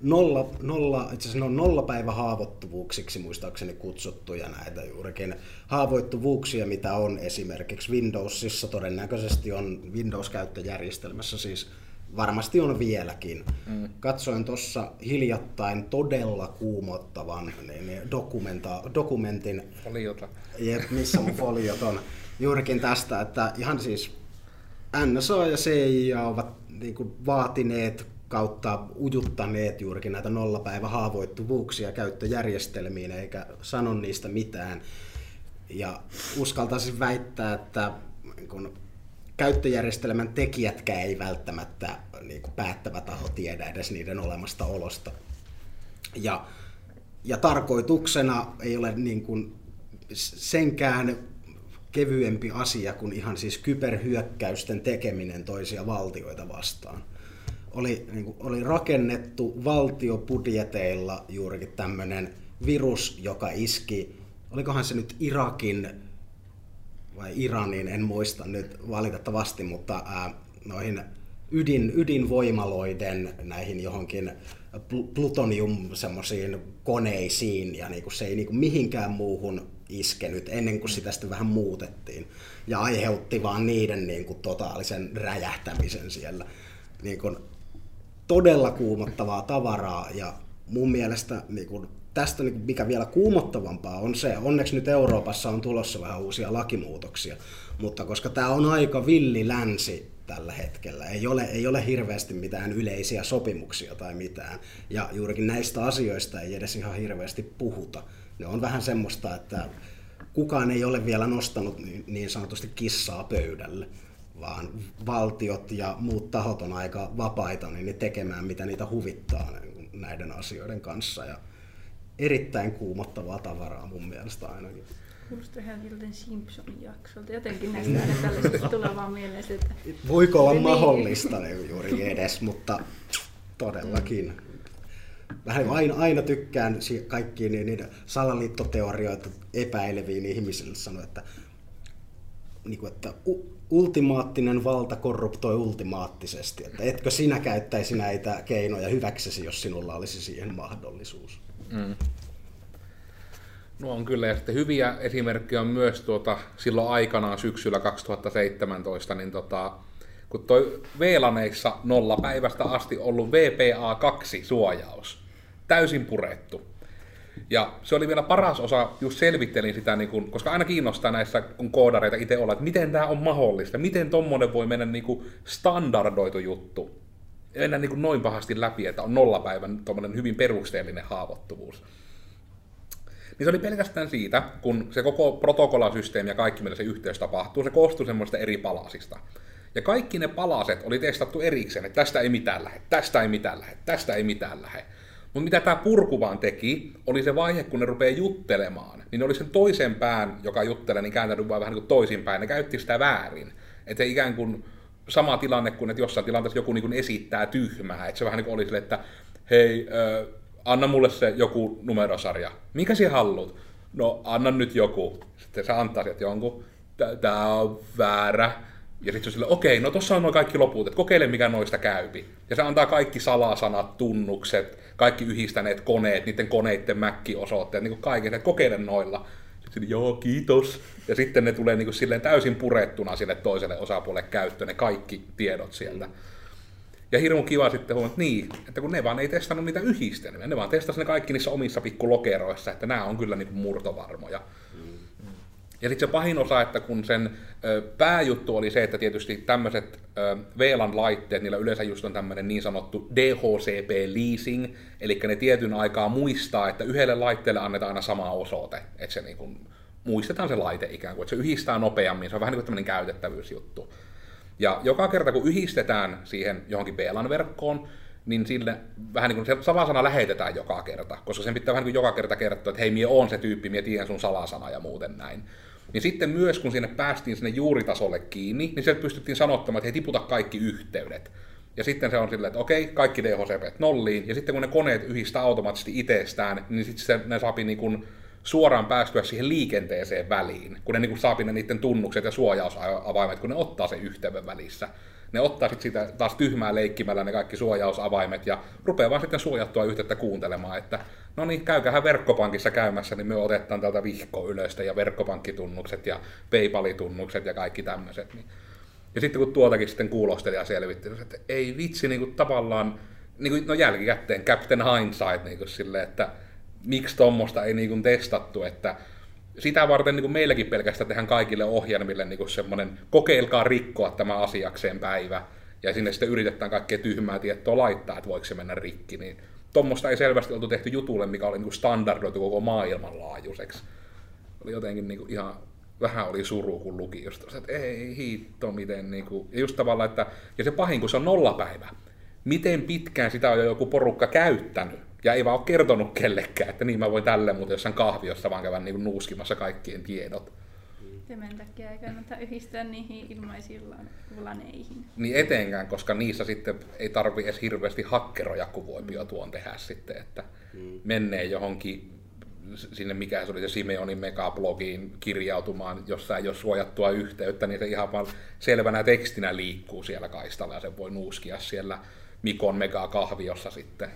nolla, nolla, itse asiassa on nolla päivä haavoittuvuuksiksi muistaakseni kutsuttuja näitä juurikin haavoittuvuuksia, mitä on esimerkiksi Windowsissa, todennäköisesti on Windows-käyttöjärjestelmässä siis varmasti on vieläkin. Mm. Katsoin tuossa hiljattain todella kuumottavan niin, niin dokumenta, dokumentin, Foliota. Jep, missä mun foliot on. Juurikin tästä, että ihan siis NSA ja CIA ovat niin kuin, vaatineet kautta ujuttaneet juurikin näitä nollapäivä haavoittuvuuksia käyttöjärjestelmiin, eikä sano niistä mitään. Ja uskaltaisin väittää, että kun, käyttöjärjestelmän tekijätkään ei välttämättä niin kuin päättävä taho tiedä edes niiden olemasta olosta. Ja, ja tarkoituksena ei ole niin kuin senkään kevyempi asia kuin ihan siis kyberhyökkäysten tekeminen toisia valtioita vastaan. Oli, niin kuin, oli rakennettu valtiobudjeteilla juurikin tämmöinen virus, joka iski, olikohan se nyt Irakin vai Iranin, en muista nyt valitettavasti, mutta ää, noihin ydin, ydinvoimaloiden näihin johonkin plutonium semmoisiin koneisiin ja niinku se ei niinku mihinkään muuhun iskenyt ennen kuin sitä sitten vähän muutettiin ja aiheutti vaan niiden niinku totaalisen räjähtämisen siellä. Niinku todella kuumottavaa tavaraa ja mun mielestä niinku tästä niin mikä vielä kuumottavampaa on se, onneksi nyt Euroopassa on tulossa vähän uusia lakimuutoksia, mutta koska tämä on aika villi länsi tällä hetkellä, ei ole, ei ole hirveästi mitään yleisiä sopimuksia tai mitään, ja juurikin näistä asioista ei edes ihan hirveästi puhuta. Ne on vähän semmoista, että kukaan ei ole vielä nostanut niin sanotusti kissaa pöydälle, vaan valtiot ja muut tahot on aika vapaita niin tekemään mitä niitä huvittaa näiden asioiden kanssa. Ja erittäin kuumottavaa tavaraa mun mielestä ainakin. Kuulostaa ihan joltain Simpsonin jaksolta. Jotenkin näistä aina tällaisesta tulee vaan mieleen, että... Voiko olla niin. mahdollista niin juuri edes, mutta todellakin. vähän niin aina, aina tykkään si- kaikkiin niin, niiden salaliittoteorioita epäileviin ihmisille sanoa, että, niin kuin, että u- ultimaattinen valta korruptoi ultimaattisesti. Että etkö sinä käyttäisi näitä keinoja hyväksesi, jos sinulla olisi siihen mahdollisuus? Mm. No on kyllä, ja sitten hyviä esimerkkejä on myös tuota, silloin aikanaan syksyllä 2017, niin tota, kun toi VLANeissa nolla päivästä asti ollut VPA2-suojaus, täysin purettu. Ja se oli vielä paras osa, just selvittelin sitä, niin kun, koska aina kiinnostaa näissä, kun koodareita itse olla, että miten tämä on mahdollista, miten tommonen voi mennä niin kuin standardoitu juttu. Mennä niin kuin noin pahasti läpi, että on nollapäivän hyvin perusteellinen haavoittuvuus. Niin se oli pelkästään siitä, kun se koko protokollasysteemi ja kaikki, millä se yhteys tapahtuu, se koostuu semmoista eri palasista. Ja kaikki ne palaset oli testattu erikseen, että tästä ei mitään lähde, tästä ei mitään lähde, tästä ei mitään lähde. Mutta mitä tämä purku vaan teki, oli se vaihe, kun ne rupeaa juttelemaan, niin ne oli sen toisen pään, joka juttelee, niin kääntänyt vaan vähän niin kuin toisinpäin. Ne käytti sitä väärin. Että ikään kuin sama tilanne kuin, että jossain tilanteessa joku niin kuin esittää tyhmää. Että se vähän niin kuin oli sille, että hei, äh, anna mulle se joku numerosarja. Mikä sinä haluat? No, anna nyt joku. Sitten se antaa sieltä jonkun. Tämä on väärä. Ja sitten se sille, okei, no tossa on noin kaikki loput, että kokeile mikä noista käypi. Ja se antaa kaikki salasanat, tunnukset, kaikki yhdistäneet koneet, niiden koneiden mäkkiosoitteet, niin kaiken, että kokeile noilla. Sitten joo, kiitos. Ja sitten ne tulee niin kuin silleen täysin purettuna sille toiselle osapuolelle käyttöön, ne kaikki tiedot sieltä. Ja hirmu kiva sitten huomata, että niin, että kun ne vaan ei testannut niitä yhdistelmiä, ne vaan testasivat ne kaikki niissä omissa pikkulokeroissa, että nämä on kyllä niin kuin murtovarmoja. Ja sitten se pahin osa, että kun sen pääjuttu oli se, että tietysti tämmöiset VLAN-laitteet, niillä yleensä just on tämmöinen niin sanottu DHCP-leasing, eli ne tietyn aikaa muistaa, että yhdelle laitteelle annetaan aina sama osoite, että se niin kuin, muistetaan se laite ikään kuin, että se yhdistää nopeammin, se on vähän niin kuin tämmöinen käytettävyysjuttu. Ja joka kerta, kun yhdistetään siihen johonkin VLAN-verkkoon, niin sille vähän niin kuin se salasana lähetetään joka kerta, koska sen pitää vähän niin kuin joka kerta kertoa, että hei, mie on se tyyppi, mie tiedän sun salasana ja muuten näin. Niin sitten myös, kun sinne päästiin sinne juuritasolle kiinni, niin sieltä pystyttiin sanottamaan, että hei, tiputa kaikki yhteydet. Ja sitten se on silleen, että okei, kaikki DHCP nolliin, ja sitten kun ne koneet yhdistää automaattisesti itsestään, niin sitten ne saapi niin kuin suoraan päästyä siihen liikenteeseen väliin, kun ne niin kuin saapi ne niiden tunnukset ja suojausavaimet, kun ne ottaa sen yhteyden välissä. Ne ottaa sitten sitä taas tyhmää leikkimällä ne kaikki suojausavaimet ja rupeaa vaan sitten suojattua yhteyttä kuuntelemaan, että no niin, käykähän verkkopankissa käymässä, niin me otetaan täältä vihko ylöstä ja verkkopankkitunnukset ja PayPal-tunnukset ja kaikki tämmöiset. Niin. Ja sitten kun tuotakin sitten kuulosteli ja selvitti, että ei vitsi niin kuin tavallaan, niin kuin, no jälkikäteen, Captain Hindsight niin kuin silleen, että miksi tuommoista ei niin kuin testattu, että sitä varten niin kuin meilläkin pelkästään tehdään kaikille ohjelmille niin kuin semmoinen, kokeilkaa rikkoa tämä asiakseen päivä, ja sinne sitten yritetään kaikkea tyhmää tietoa laittaa, että voiko se mennä rikki, niin tuommoista ei selvästi oltu tehty jutulle, mikä oli niin kuin standardoitu koko maailmanlaajuiseksi. Oli jotenkin niin kuin ihan vähän oli suru, kun luki just, että ei hitto, miten niin kuin, ja just tavallaan, että, ja se pahin, kun se on nollapäivä, miten pitkään sitä on jo joku porukka käyttänyt, ja ei vaan ole kertonut kellekään, että niin mä voin tälle, mutta jossain kahviossa vaan käydä niin nuuskimassa kaikkien tiedot. Tämän takia ei kannata yhdistää niihin ilmaisiin laneihin. Niin etenkään, koska niissä sitten ei tarvi edes hirveästi hakkeroja, kun voi tuon tehdä sitten, että mm. menee johonkin sinne mikä se oli se Simeonin megablogiin kirjautumaan, jossa ei ole suojattua yhteyttä, niin se ihan vaan selvänä tekstinä liikkuu siellä kaistalla ja se voi nuuskia siellä Mikon megakahviossa sitten.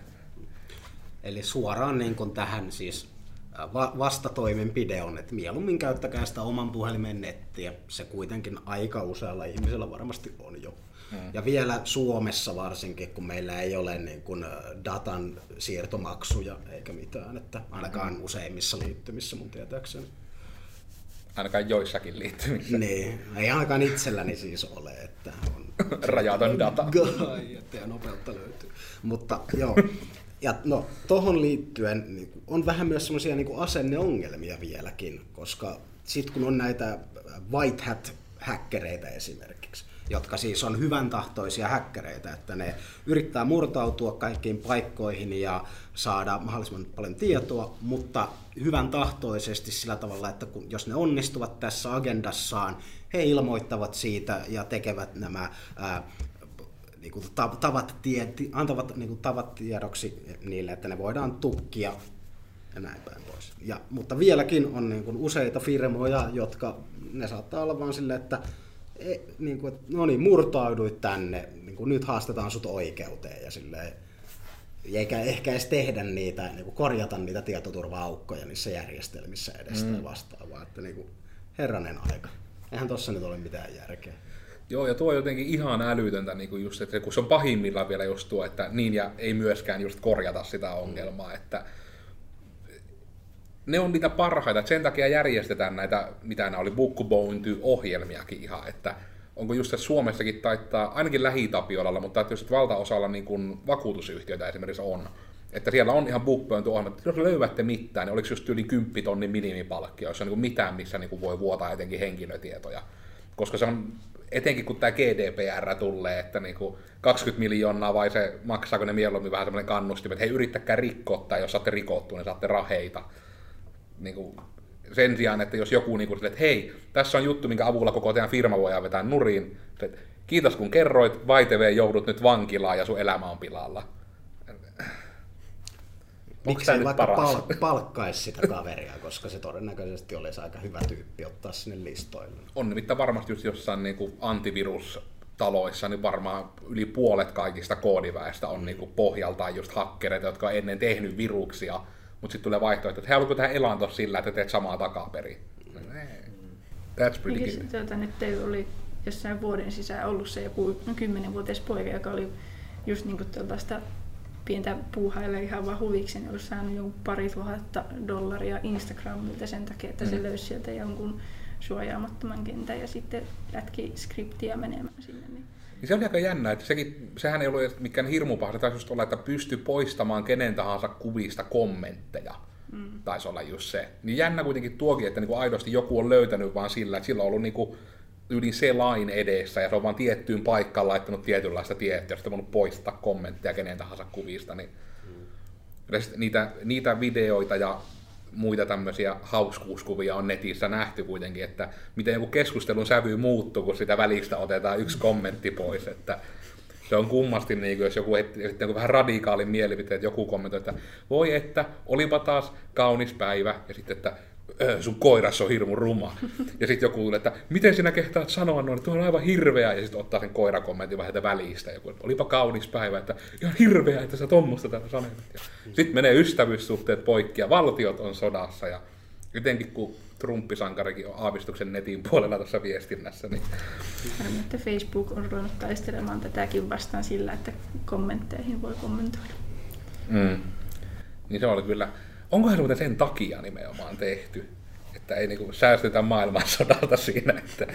Eli suoraan niin kuin tähän siis vastatoimenpide on, että mieluummin käyttäkää sitä oman puhelimen nettiä. Se kuitenkin aika usealla ihmisellä varmasti on jo. Hmm. Ja vielä Suomessa varsinkin, kun meillä ei ole niin kuin datan siirtomaksuja eikä mitään, että ainakaan hmm. useimmissa liittymissä mun tietääkseni. Ainakaan joissakin liittymissä. Niin, ei ainakaan itselläni siis ole, että on rajaton data. Että nopeutta löytyy. Mutta joo, ja no, tohon liittyen niin on vähän myös semmoisia niin asenneongelmia vieläkin, koska sitten kun on näitä white hat häkkereitä esimerkiksi, jotka siis on hyvän tahtoisia häkkereitä, että ne yrittää murtautua kaikkiin paikkoihin ja saada mahdollisimman paljon tietoa, mutta hyvän tahtoisesti sillä tavalla, että kun, jos ne onnistuvat tässä agendassaan, he ilmoittavat siitä ja tekevät nämä ää, niin kuin tavat, tie, antavat niin kuin tavat tiedoksi niille, että ne voidaan tukkia ja näin päin pois. Ja, mutta vieläkin on niin kuin useita firmoja, jotka ne saattaa olla vaan silleen, että e, niin kuin, no niin, murtauduit tänne, niin kuin, nyt haastetaan sut oikeuteen ja silleen, eikä ehkä edes tehdä niitä, niin kuin korjata niitä tietoturva-aukkoja niissä järjestelmissä edes mm. vastaavaa, että niin kuin, herranen aika. Eihän tossa nyt ole mitään järkeä. Joo, ja tuo on jotenkin ihan älytöntä, niin kuin just, että kun se on pahimmillaan vielä just tuo, että niin ja ei myöskään just korjata sitä ongelmaa, että ne on niitä parhaita, että sen takia järjestetään näitä, mitä nämä oli, bookbointy-ohjelmiakin ihan, että onko just, että Suomessakin taittaa, ainakin lähitapiolalla, mutta että just valtaosalla niin kuin vakuutusyhtiöitä esimerkiksi on, että siellä on ihan bookbointy ohjelma, että jos löydätte mitään, niin oliko just yli 10 tonnin minimipalkkio, jos on niin mitään, missä niin kuin voi vuotaa etenkin henkilötietoja. Koska se on, etenkin kun tämä GDPR tulee, että niin kuin 20 miljoonaa vai se maksaako ne mieluummin vähän semmoinen kannustin, että hei yrittäkää rikkoa tai jos saatte rikottua, niin saatte raheita niin kuin, sen sijaan, että jos joku niin kuin, että hei, tässä on juttu, minkä avulla koko teidän firma voidaan vetää nurin, että kiitos kun kerroit, vaiteve joudut nyt vankilaan ja sun elämä on pilalla. Miksi ei vaikka pal- palkkaisi sitä kaveria, koska se todennäköisesti olisi aika hyvä tyyppi ottaa sinne listoille. On nimittäin varmasti just jossain niin kuin antivirustaloissa, niin varmaan yli puolet kaikista koodiväestä on niin kuin pohjaltaan just hakkereita, jotka on ennen tehnyt viruksia, mutta sitten tulee vaihtoehto, että he haluatko tähän elanto sillä, että teet samaa takaperin. That's pretty good. Tuota, nyt oli jossain vuoden sisään ollut se joku no, kymmenenvuotias poika, joka oli just niin tuollaista pientä puuhailla ihan vaan huviksi, niin olisi saanut jonkun pari tuhatta dollaria Instagramilta sen takia, että mm. se löysi sieltä jonkun suojaamattoman kentän ja sitten lätki skriptiä menemään sinne. Niin niin se oli aika jännä, että sekin, sehän ei ollut mikään hirmu paha, se taisi just olla, että pystyi poistamaan kenen tahansa kuvista kommentteja. Mm. Taisi olla just se. Niin jännä kuitenkin tuokin, että niinku aidosti joku on löytänyt vaan sillä, että sillä on ollut niinku yli se lain edessä ja se on vaan tiettyyn paikkaan laittanut tietynlaista tietoa, josta voinut poistaa kommentteja kenen tahansa kuvista. Niin mm. niitä, niitä videoita ja muita tämmöisiä hauskuuskuvia on netissä nähty kuitenkin, että miten joku keskustelun sävy muuttuu, kun sitä välistä otetaan yksi kommentti pois, että se on kummasti, niin jos joku sitten vähän radikaalin mielipiteen, että joku kommentoi, että voi että, olipa taas kaunis päivä, ja sitten, että sun koiras on hirmu ruma. Ja sitten joku tulee, että miten sinä kehtaat sanoa noin, että tuo on aivan hirveä, ja sitten ottaa sen koirakommentin vähän välistä. Joku, olipa kaunis päivä, että ihan hirveä, että sä tuommoista täällä sanoit. Sitten menee ystävyyssuhteet poikki, ja valtiot on sodassa, ja jotenkin kun Trumpisankarikin on aavistuksen netin puolella tuossa viestinnässä. Niin... Harmi, että Facebook on ruvennut taistelemaan tätäkin vastaan sillä, että kommentteihin voi kommentoida. Mm. Niin se oli kyllä onkohan se muuten sen takia nimenomaan tehty, että ei niinku säästetä maailmansodalta siinä, että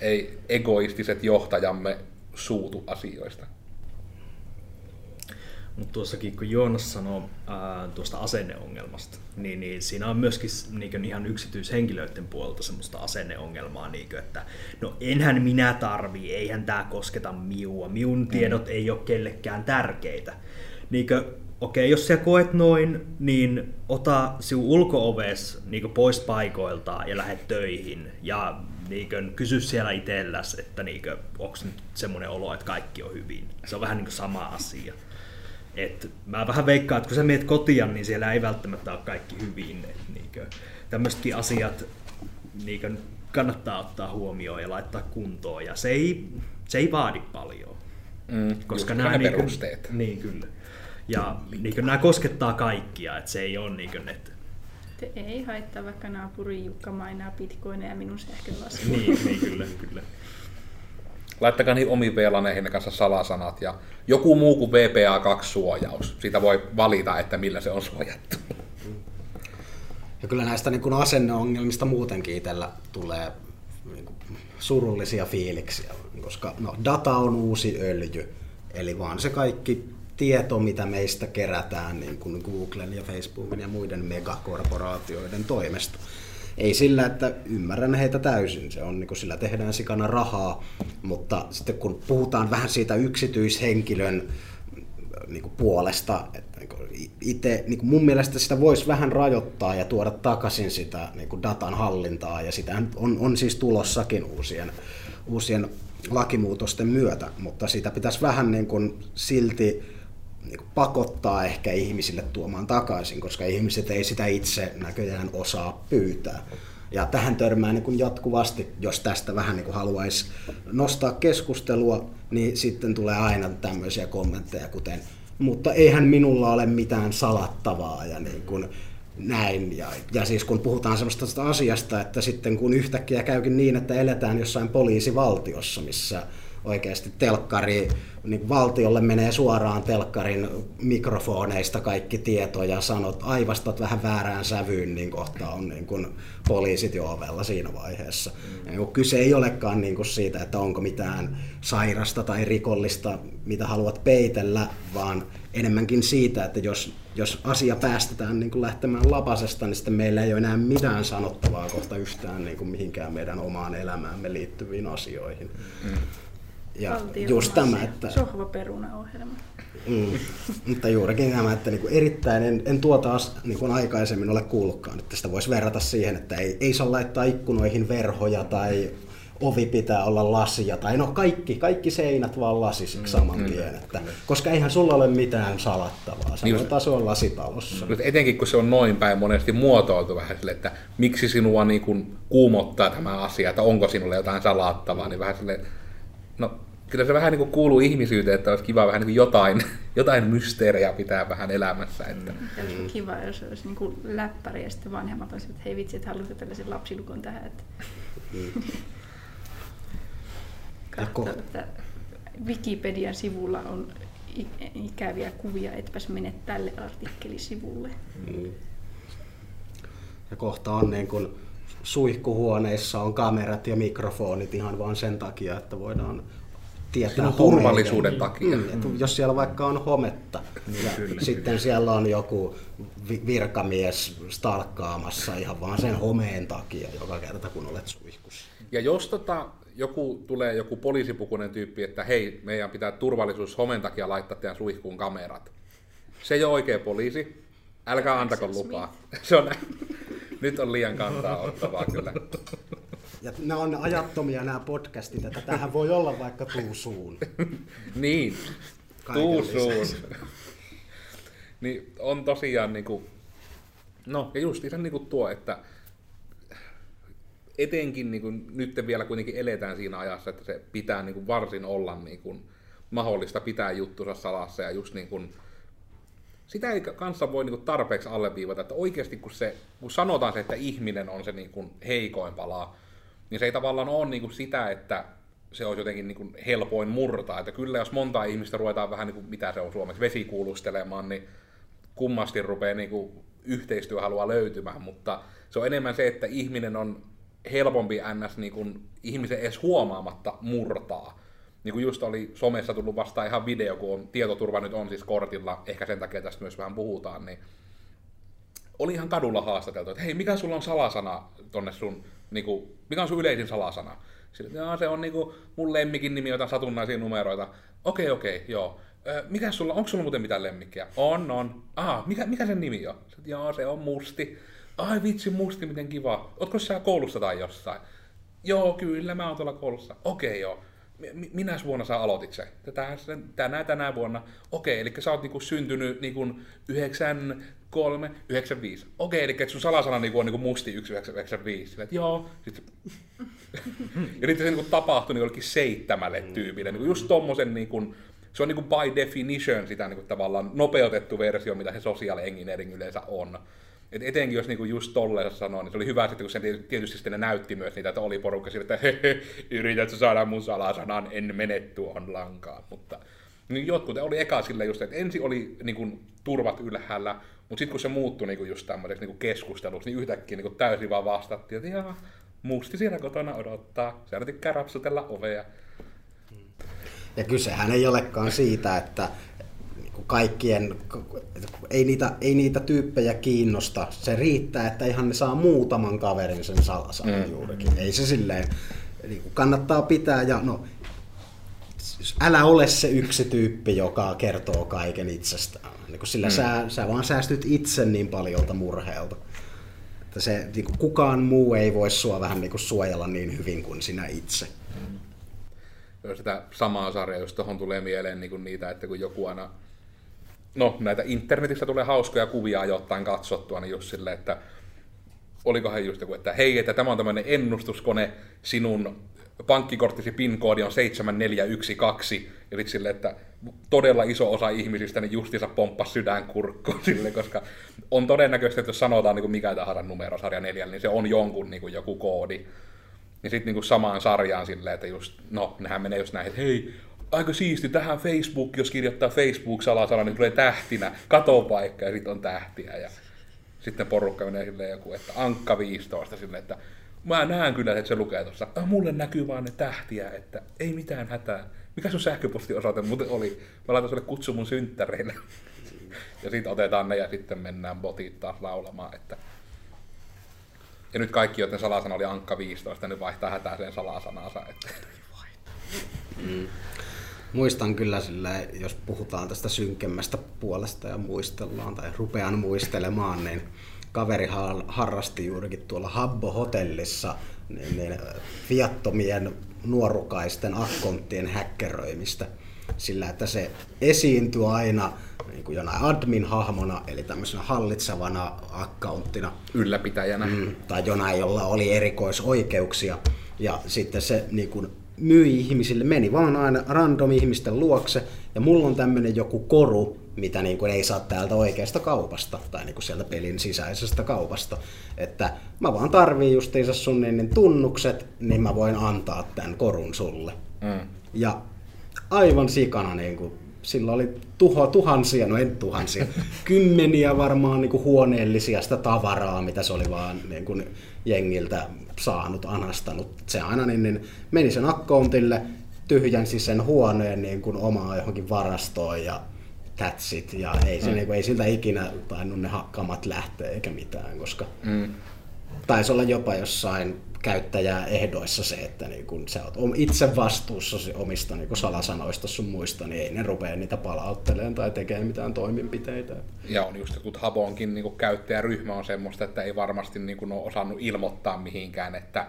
ei egoistiset johtajamme suutu asioista. Mutta tuossakin kun Joonas sanoi ää, tuosta asenneongelmasta, niin, niin siinä on myöskin niin ihan yksityishenkilöiden puolelta semmoista asenneongelmaa, niin kuin, että no enhän minä tarvii, eihän tämä kosketa miua, miun tiedot mm. ei ole kellekään tärkeitä. Niin kuin, okei, jos sä koet noin, niin ota sinun ulkooves niin pois paikoilta ja lähde töihin. Ja niin kysy siellä itselläs, että niin onko nyt semmoinen olo, että kaikki on hyvin. Se on vähän niin sama asia. Et mä vähän veikkaan, että kun sä meet kotia, niin siellä ei välttämättä ole kaikki hyvin. niin tämmöisetkin asiat niin kannattaa ottaa huomioon ja laittaa kuntoon. Ja se ei, se ei vaadi paljon. Mm, koska nämä niin kuin, Niin, kyllä. Ja niin kuin, nämä koskettaa kaikkia, että se ei ole niin kuin, että ei haittaa, vaikka naapuri Jukka mainaa bitcoineja minun sähkölaskuun. niin, niin, kyllä, kyllä. Laittakaa niin omiin VLANeihin kanssa salasanat ja joku muu kuin VPA2-suojaus. Siitä voi valita, että millä se on suojattu. Ja kyllä näistä niin asenneongelmista muutenkin itsellä tulee niin kuin surullisia fiiliksiä, koska no, data on uusi öljy. Eli vaan se kaikki tieto, mitä meistä kerätään niin kuin Googlen ja Facebookin ja muiden megakorporaatioiden toimesta. Ei sillä, että ymmärrän heitä täysin, se on niin kuin sillä tehdään sikana rahaa, mutta sitten kun puhutaan vähän siitä yksityishenkilön niin kuin puolesta, että niin kuin itse, niin kuin mun mielestä sitä voisi vähän rajoittaa ja tuoda takaisin sitä niin kuin datan hallintaa, ja sitä on, on siis tulossakin uusien, uusien lakimuutosten myötä, mutta sitä pitäisi vähän niin kuin silti niin pakottaa ehkä ihmisille tuomaan takaisin, koska ihmiset ei sitä itse näköjään osaa pyytää. Ja tähän törmää niin kuin jatkuvasti, jos tästä vähän niin kuin haluaisi nostaa keskustelua, niin sitten tulee aina tämmöisiä kommentteja, kuten mutta eihän minulla ole mitään salattavaa ja niin kuin, näin. Ja, ja siis kun puhutaan sellaista asiasta, että sitten kun yhtäkkiä käykin niin, että eletään jossain poliisivaltiossa, missä oikeasti telkkari, niin valtiolle menee suoraan telkkarin mikrofoneista kaikki tieto ja sanot, aivastat vähän väärään sävyyn, niin kohta on niin kuin poliisit jo ovella siinä vaiheessa. Mm. Ja kyse ei olekaan niin kuin siitä, että onko mitään sairasta tai rikollista, mitä haluat peitellä, vaan enemmänkin siitä, että jos, jos asia päästetään niin kuin lähtemään lapasesta, niin sitten meillä ei ole enää mitään sanottavaa kohta yhtään niin kuin mihinkään meidän omaan elämäämme liittyviin asioihin. Mm. Ja just tämä, että... Sohvaperuna-ohjelma. Mm, mutta juurikin tämä, että niin kuin erittäin, en, en tuota as, niin kuin aikaisemmin ole kuullutkaan, että sitä voisi verrata siihen, että ei, ei saa laittaa ikkunoihin verhoja tai ovi pitää olla lasia, tai no kaikki, kaikki seinät vaan lasisiksi mm, saman tien, että, koska eihän sulla ole mitään salattavaa, sä niin, voit asua lasitalossa. Nyt etenkin kun se on noin päin monesti muotoiltu vähän sille, että miksi sinua niin kuin kuumottaa tämä asia, että onko sinulle jotain salattavaa, niin vähän sille, no kyllä se vähän niin kuin kuuluu ihmisyyteen, että olisi kiva vähän niin kuin jotain, jotain mysteeriä pitää vähän elämässä. Että. Mm. Kiva, jos olisi niin kuin läppäri ja sitten vanhemmat olisivat, että hei vitsi, että haluaisi tällaisen lapsilukon tähän. Että... Mm. Katso, että Wikipedian sivulla on ikäviä kuvia, etpäs mene tälle artikkelisivulle. Mm. Ja kohta on niin kuin suihkuhuoneissa on kamerat ja mikrofonit ihan vain sen takia, että voidaan tietää turvallisuuden takia. Mm, että jos siellä vaikka on hometta niin ja kyllä, sitten kyllä. siellä on joku virkamies stalkkaamassa ihan vaan sen homeen takia joka kerta kun olet suihkussa. Ja jos tota, joku tulee joku poliisipukunen tyyppi, että hei, meidän pitää turvallisuus homen takia laittaa teidän suihkuun kamerat. Se ei ole oikea poliisi. Älkää antako lupaa. Se on Nyt on liian kantaa ottavaa kyllä. Ja nämä on ajattomia nämä podcastit, että tähän voi olla vaikka tuusuun. niin, tuusuun. niin on tosiaan niinku, no ja just niin niinku tuo, että etenkin niinku, nyt vielä kuitenkin eletään siinä ajassa, että se pitää niinku varsin olla niinku, mahdollista pitää juttunsa salassa ja just niin kuin, sitä ei kanssa voi niinku tarpeeksi alleviivata, että oikeasti kun, se, kun sanotaan se, että ihminen on se niinku heikoin palaa, niin se ei tavallaan ole niin kuin sitä, että se olisi jotenkin niin kuin helpoin murtaa. Että kyllä jos monta ihmistä ruvetaan vähän niin kuin, mitä se on suomeksi, vesikuulustelemaan, niin kummasti rupeaa niin kuin yhteistyöhalua löytymään, mutta se on enemmän se, että ihminen on helpompi ns. Niin kuin ihmisen edes huomaamatta murtaa. Niin kuin just oli somessa tullut vastaan ihan video, kun on, tietoturva nyt on siis kortilla, ehkä sen takia tästä myös vähän puhutaan, niin oli ihan kadulla haastateltu, että hei, mikä sulla on salasana tonne sun niin kuin, mikä on sun yleisin salasana? Sille, se on niin kuin, mun lemmikin nimi, jotain satunnaisia numeroita. Okei, okei, joo. mikä sulla, onko sulla muuten mitään lemmikkiä? On, on. Ah, mikä, mikä sen nimi on? Sitten, joo, se on Musti. Ai vitsi, Musti, miten kiva. Ootko sä koulussa tai jossain? Joo, kyllä, mä oon tuolla koulussa. Okei, joo. Minä vuonna sä aloitit se? Tänä, tänä vuonna. Okei, eli sä oot niinku syntynyt niinku 9, 3, 95. Okei, eli että sun salasana niinku on niinku musti 1995. Sillä, että joo. Sitten... ja sitten se niinku tapahtui niin jollekin seitsemälle tyypille. Niinku just tommosen niinku, se on niinku by definition sitä niinku tavallaan nopeutettu versio, mitä se social engineering yleensä on. Et etenkin jos niinku just tolleen sanoo, niin se oli hyvä sitten, kun se tietysti sitten näytti myös niitä, että oli porukka sille, että hehe, yrität saada mun salasanan, en mene tuohon lankaan. Mutta niin jotkut oli eka sille just, että ensin oli niin kuin, turvat ylhäällä, mutta sitten kun se muuttui niin kuin just tämmöiseksi niin keskusteluksi, niin yhtäkkiä niin kuin täysin vaan vastattiin, että jaa, musti siellä kotona odottaa, se tykkää rapsutella ovea. Ja kysehän ei olekaan siitä, että kaikkien, ei niitä, ei niitä tyyppejä kiinnosta. Se riittää, että ihan ne saa muutaman kaverin sen salasanan mm. juurikin. Ei se silleen, niin kannattaa pitää ja no, älä ole se yksi tyyppi, joka kertoo kaiken itsestään. Niin sillä mm. sä, sä vaan säästyt itse niin paljolta murheelta. Että se, niin kuin, kukaan muu ei voi sua vähän niin kuin suojella niin hyvin kuin sinä itse. Mm. sitä samaa sarjaa, jos tuohon tulee mieleen niin kuin niitä, että kun joku aina, no näitä internetissä tulee hauskoja kuvia ajoittain katsottua, niin just silleen, että olikohan just joku, että hei, että tämä on tämmöinen ennustuskone, sinun pankkikorttisi PIN-koodi on 7412, ja sitten silleen, että todella iso osa ihmisistä niin justiinsa pomppasi sydänkurkkuun sille, koska on todennäköistä, että jos sanotaan niin kuin mikä tahansa numero sarja neljällä, niin se on jonkun niin kuin joku koodi. Ja sitten niin samaan sarjaan silleen, että just, no, nehän menee just näin, että hei, aika siisti, tähän Facebook, jos kirjoittaa Facebook-salasana, niin tulee tähtinä, katopaikka ja sitten on tähtiä. Ja sitten porukka menee silleen joku, että Ankka 15 silleen, että mä näen kyllä, että se lukee tuossa. Ah, mulle näkyy vaan ne tähtiä, että ei mitään hätää. Mikä sun sähköpostiosoite muuten oli? Mä laitan sulle kutsu mun synttäreille. ja sitten otetaan ne ja sitten mennään botit taas laulamaan. Että... Ja nyt kaikki, joiden salasana oli Ankka 15, nyt vaihtaa hätäiseen salasanansa. Että... Mm. Muistan kyllä sillä, jos puhutaan tästä synkemmästä puolesta ja muistellaan tai rupean muistelemaan, niin kaveri harrasti juurikin tuolla Habbo-hotellissa niin, niin viattomien nuorukaisten akkonttien häkkeröimistä sillä, että se esiintyi aina niin kuin jonain admin-hahmona, eli tämmöisenä hallitsevana accounttina. Ylläpitäjänä. Mm, tai jonain, jolla oli erikoisoikeuksia. Ja sitten se niin kuin, myi ihmisille, meni vaan aina random ihmisten luokse, ja mulla on tämmöinen joku koru, mitä niin kuin ei saa täältä oikeasta kaupasta, tai niin kuin sieltä pelin sisäisestä kaupasta. Että mä vaan tarviin justiinsa sun niin tunnukset, niin mä voin antaa tämän korun sulle. Mm. Ja aivan sikana niin kuin, sillä oli tuho, tuhansia, no en tuhansia, kymmeniä varmaan niin kuin huoneellisia sitä tavaraa, mitä se oli vaan niin kuin jengiltä saanut, anastanut. Se aina niin, niin meni sen accountille, tyhjensi sen huoneen niin kuin omaa johonkin varastoon ja that's it. Ja ei, se, mm. niin ei siltä ikinä tainnut ne hakkamat lähteä eikä mitään, koska mm. taisi olla jopa jossain käyttäjäehdoissa se, että niin kun sä oot itse vastuussa omista niin kun salasanoista sun muista, niin ei ne rupea niitä palauttelemaan tai tekemään mitään toimenpiteitä. Ja on just, kun Habonkin niin käyttäjäryhmä on semmoista, että ei varmasti niin kun ole osannut ilmoittaa mihinkään, että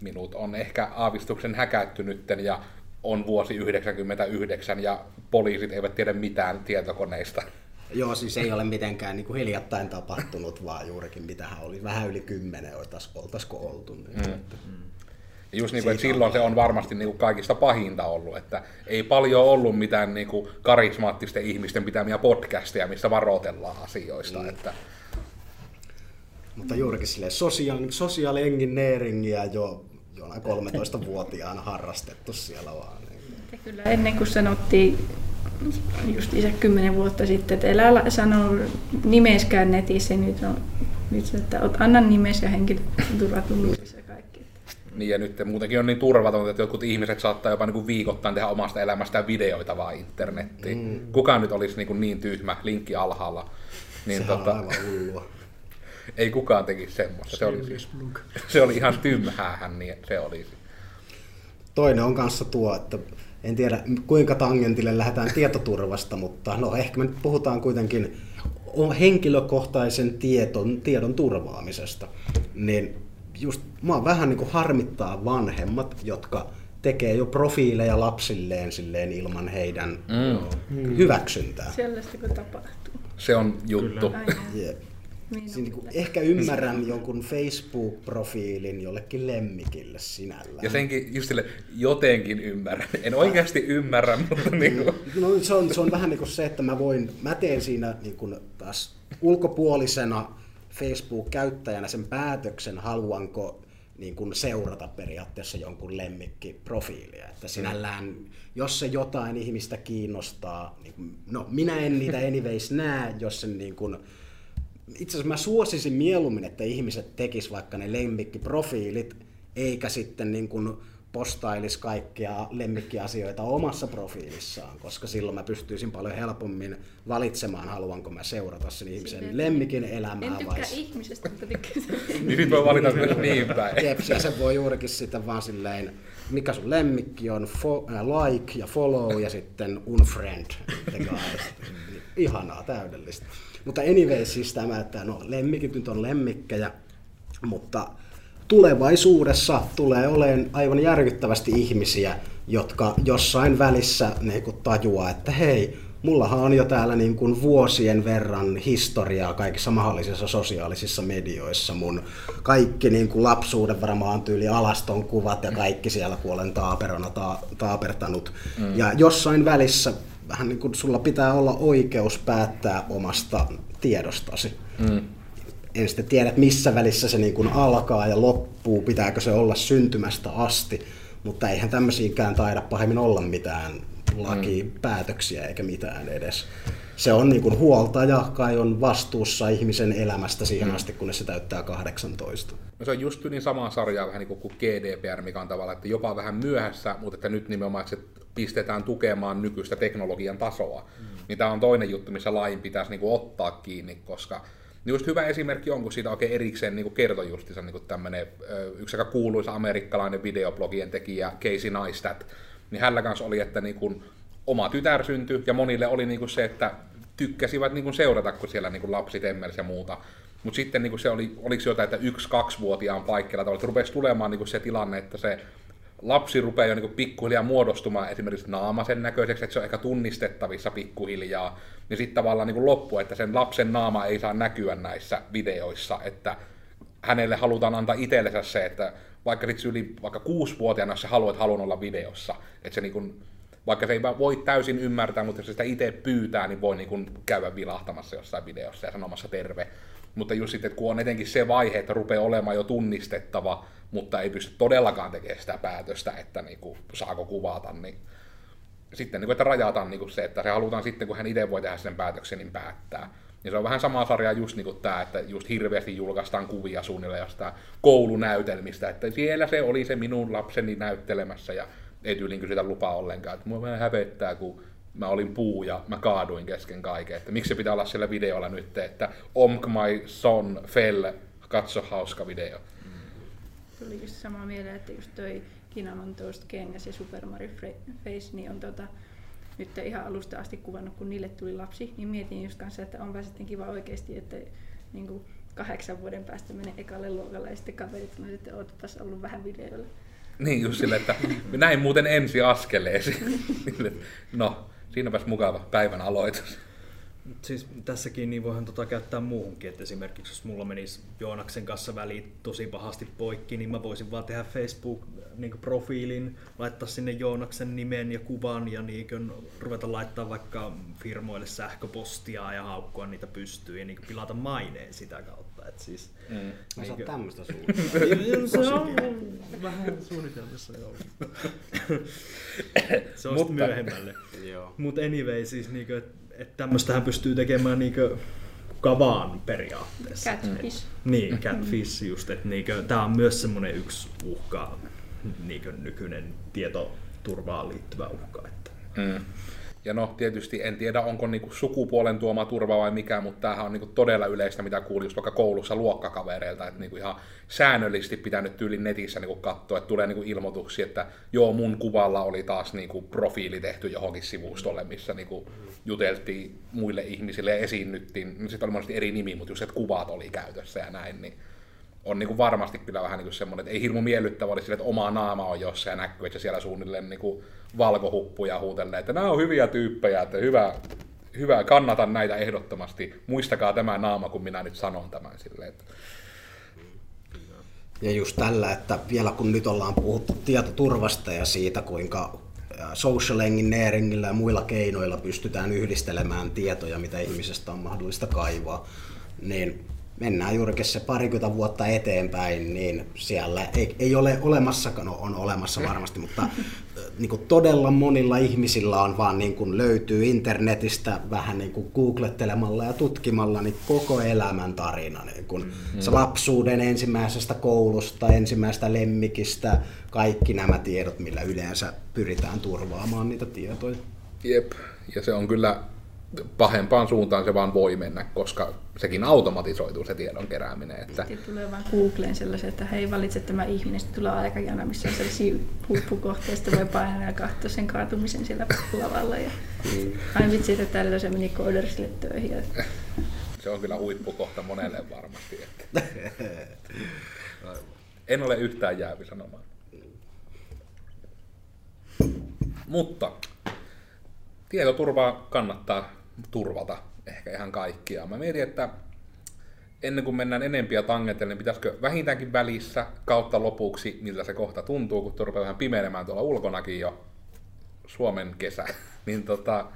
minut on ehkä aavistuksen häkättynytten ja on vuosi 99 ja poliisit eivät tiedä mitään tietokoneista. Joo, siis ei ole mitenkään niin kuin hiljattain tapahtunut, vaan juurikin mitähän oli. Vähän yli kymmenen oltaisiko oltu. Niin, mm. Että. Just niin kuin, että silloin se on varmasti niin kuin kaikista pahinta ollut, että ei paljon ollut mitään niin kuin karismaattisten ihmisten pitämiä podcasteja, missä varoitellaan asioista. Mm. Että... Mutta juurikin sille sosiaali engineeringia jo jonain 13-vuotiaana harrastettu siellä vaan. Niin. Kyllä ennen kuin sanottiin just isä kymmenen vuotta sitten, että elä sano nimeskään netissä, nyt on nyt se, että anna nimes ja henkilöturvatunnus ja kaikki. Niin ja nyt muutenkin on niin turvatonta, että jotkut ihmiset saattaa jopa niin viikoittain tehdä omasta elämästään videoita vaan internettiin. Mm. Kuka nyt olisi niin, niin tyhmä, linkki alhaalla. Niin Sehän tota, on aivan hullua. Ei kukaan tekisi semmoista. Se oli, se oli ihan tymhäähän, niin se olisi. Toinen on kanssa tuo, että en tiedä kuinka tangentille lähdetään tietoturvasta, mutta no ehkä me nyt puhutaan kuitenkin henkilökohtaisen tieton, tiedon turvaamisesta. Niin just mua vähän niin kuin harmittaa vanhemmat, jotka tekee jo profiileja lapsilleen silleen ilman heidän mm. hyväksyntää. Sellaista kun tapahtuu. Se on juttu. Kyllä. Niin, niin kuin, ehkä ymmärrän jonkun Facebook-profiilin jollekin lemmikille sinällään. Ja senkin just sille, jotenkin ymmärrän. En oikeasti ymmärrä, mutta niin kuin... No, se, on, se on vähän niin kuin se, että mä voin, mä teen siinä niin kuin taas ulkopuolisena Facebook-käyttäjänä sen päätöksen, haluanko niin kuin seurata periaatteessa jonkun lemmikkiprofiilia. Että sinällään, jos se jotain ihmistä kiinnostaa, niin, no minä en niitä anyways näe, jos sen niin kuin, itse asiassa mä suosisin mieluummin, että ihmiset tekis vaikka ne lemmikkiprofiilit, eikä sitten niin kuin postailis kaikkia lemmikkiasioita omassa profiilissaan, koska silloin mä pystyisin paljon helpommin valitsemaan, haluanko mä seurata sen ihmisen Sitten, lemmikin elämää. En tykkää vai... ihmisestä, mutta tykkää Niin sit voi valita myös niin päin. Jeps, ja se voi juurikin sitten vaan silleen, mikä sun lemmikki on, fo, äh, like ja follow ja sitten unfriend. Ihanaa, täydellistä. Mutta anyway, siis tämä, että no lemmikit nyt on lemmikkejä, mutta tulevaisuudessa tulee olemaan aivan järkyttävästi ihmisiä, jotka jossain välissä niin kuin tajuaa, että hei, mullahan on jo täällä niin kuin vuosien verran historiaa kaikissa mahdollisissa sosiaalisissa medioissa. Mun kaikki niin kuin lapsuuden varmaan tyyli alaston kuvat ja kaikki siellä, kun olen taaperona ta- taapertanut. Mm. Ja jossain välissä vähän niin kuin sulla pitää olla oikeus päättää omasta tiedostasi. Mm. En sitten tiedä, missä välissä se niin kuin alkaa ja loppuu, pitääkö se olla syntymästä asti, mutta eihän tämmöisiäkään taida pahemmin olla mitään lakipäätöksiä eikä mitään edes. Se on niin kuin huoltaja, kai on vastuussa ihmisen elämästä siihen mm. asti, kunnes se täyttää 18. No se on just niin samaa sarjaa vähän niin kuin GDPR, mikä on tavallaan, että jopa vähän myöhässä, mutta että nyt nimenomaan että se pistetään tukemaan nykyistä teknologian tasoa. Mm. Niin tämä on toinen juttu, missä lain pitäisi niin kuin ottaa kiinni, koska niin just hyvä esimerkki on, kun siitä oikein erikseen niin kertoi justiinsa niin tämmöinen yksi aika kuuluisa amerikkalainen videoblogien tekijä Casey Neistat, niin hänellä kanssa oli, että niin kuin oma tytär syntyi, ja monille oli niin kuin se, että tykkäsivät niin kuin seurata, kun siellä niin kuin lapsi temmelsi ja muuta. Mutta sitten niin kuin se oli, oliko se jotain, että yksi-kaksivuotiaan paikkeilla, että rupesi tulemaan niin kuin se tilanne, että se lapsi rupeaa jo niin kuin pikkuhiljaa muodostumaan esimerkiksi naamasen näköiseksi, että se on ehkä tunnistettavissa pikkuhiljaa, niin sitten tavallaan niin kuin loppu, että sen lapsen naama ei saa näkyä näissä videoissa, että hänelle halutaan antaa itsellensä se, että vaikka sit yli vaikka kuusivuotiaana, sä haluat haluan olla videossa, että se niin vaikka se ei voi täysin ymmärtää, mutta jos se sitä itse pyytää, niin voi niin kuin käydä vilahtamassa jossain videossa ja sanomassa terve. Mutta just sitten, kun on etenkin se vaihe, että rupeaa olemaan jo tunnistettava, mutta ei pysty todellakaan tekemään sitä päätöstä, että niin kuin, saako kuvata, niin sitten niin kuin, että rajataan niin kuin se, että se halutaan sitten, kun hän itse voi tehdä sen päätöksen, niin päättää. Ja se on vähän samaa sarjaa just niin kuin tämä, että just hirveästi julkaistaan kuvia suunnilleen jostain koulunäytelmistä, että siellä se oli se minun lapseni näyttelemässä ja ei tyyliin kysytä lupaa ollenkaan. Että mua vähän hävettää, kun mä olin puu ja mä kaaduin kesken kaiken. Että miksi se pitää olla siellä videolla nyt, että Omk my son fell, katso hauska video. Tuli just samaa mieleen, että just toi Kinaman Toast Ken ja Super Mario Face, niin on tota, nyt ihan alusta asti kuvannut, kun niille tuli lapsi, niin mietin just kanssa, että onpa sitten kiva oikeasti, että niin kahdeksan vuoden päästä menee ekalle luokalle ja sitten kaverit sanoo, että ootpas ollut vähän videoilla. Niin just sille, että näin muuten ensi askeleesi. no, siinäpäs mukava päivän aloitus. Siis tässäkin niin voihan tota käyttää muuhunkin, että esimerkiksi jos mulla menisi Joonaksen kanssa väliin tosi pahasti poikki, niin mä voisin vaan tehdä Facebook-profiilin, niin laittaa sinne Joonaksen nimen ja kuvan ja niin ruveta laittaa vaikka firmoille sähköpostia ja haukkua niitä pystyyn ja niin pilata maineen sitä kautta. Et siis, mm. Niin kuin... tämmöistä Se on vähän suunnitelmissa joo. Se on Mutta... myöhemmälle. Mutta anyway, siis niin kuin, että että tämmöistähän pystyy tekemään niinkö kavaan periaatteessa. Catfish. Et, niin, catfish just, että niinkö, tämä on myös semmoinen yksi uhka, niinkö nykyinen tietoturvaan liittyvä uhka. Että. Mm. Ja no tietysti en tiedä, onko niinku sukupuolen tuoma turva vai mikä, mutta tämähän on niinku todella yleistä, mitä kuulin just vaikka koulussa luokkakavereilta, että niinku ihan säännöllisesti pitää nyt tyyli netissä niinku katsoa, että tulee niinku ilmoituksia, että joo, mun kuvalla oli taas niinku profiili tehty johonkin sivustolle, missä niinku juteltiin muille ihmisille ja esiinnyttiin, niin sitten oli monesti eri nimi, mutta just että kuvat oli käytössä ja näin, niin on niin kuin varmasti kyllä vähän niin kuin semmoinen, että ei hirmu miellyttävä olisi sille, että oma naama on jossain ja näkyy, että siellä suunnilleen niin kuin valkohuppuja huutelee, että nämä on hyviä tyyppejä, että hyvä, hyvä, kannatan näitä ehdottomasti. Muistakaa tämä naama, kun minä nyt sanon tämän silleen. Että... Ja just tällä, että vielä kun nyt ollaan puhuttu tietoturvasta ja siitä, kuinka social engineeringillä ja muilla keinoilla pystytään yhdistelemään tietoja, mitä ihmisestä on mahdollista kaivaa, niin mennään juurikin se parikymmentä vuotta eteenpäin, niin siellä ei, ei ole olemassakaan, no on olemassa varmasti, mutta niin kuin todella monilla ihmisillä on vaan niin kuin löytyy internetistä vähän niin kuin googlettelemalla ja tutkimalla niin koko elämän tarina. Niin kuin mm-hmm. se lapsuuden ensimmäisestä koulusta, ensimmäisestä lemmikistä, kaikki nämä tiedot, millä yleensä pyritään turvaamaan niitä tietoja. Jep, ja se on kyllä pahempaan suuntaan se vaan voi mennä, koska sekin automatisoituu se tiedon kerääminen. Että... Sitten tulee vaan Googleen sellaisen, että hei valitse tämä ihminen, sitten tulee aikajana, missä on sellaisia huippukohteista, voi painaa ja katsoa sen kaatumisen siellä lavalla. Ja... Mm. Ai vitsi, että tällä se meni koodersille töihin. Ja... se on kyllä huippukohta monelle varmasti. Että... En ole yhtään jäävi sanomaan. Mutta tietoturvaa kannattaa turvata ehkä ihan kaikkia. Mä mietin, että ennen kuin mennään enempiä tangentille, niin pitäisikö vähintäänkin välissä kautta lopuksi, miltä se kohta tuntuu, kun rupeaa vähän pimeilemään tuolla ulkonakin jo Suomen kesä, niin tota,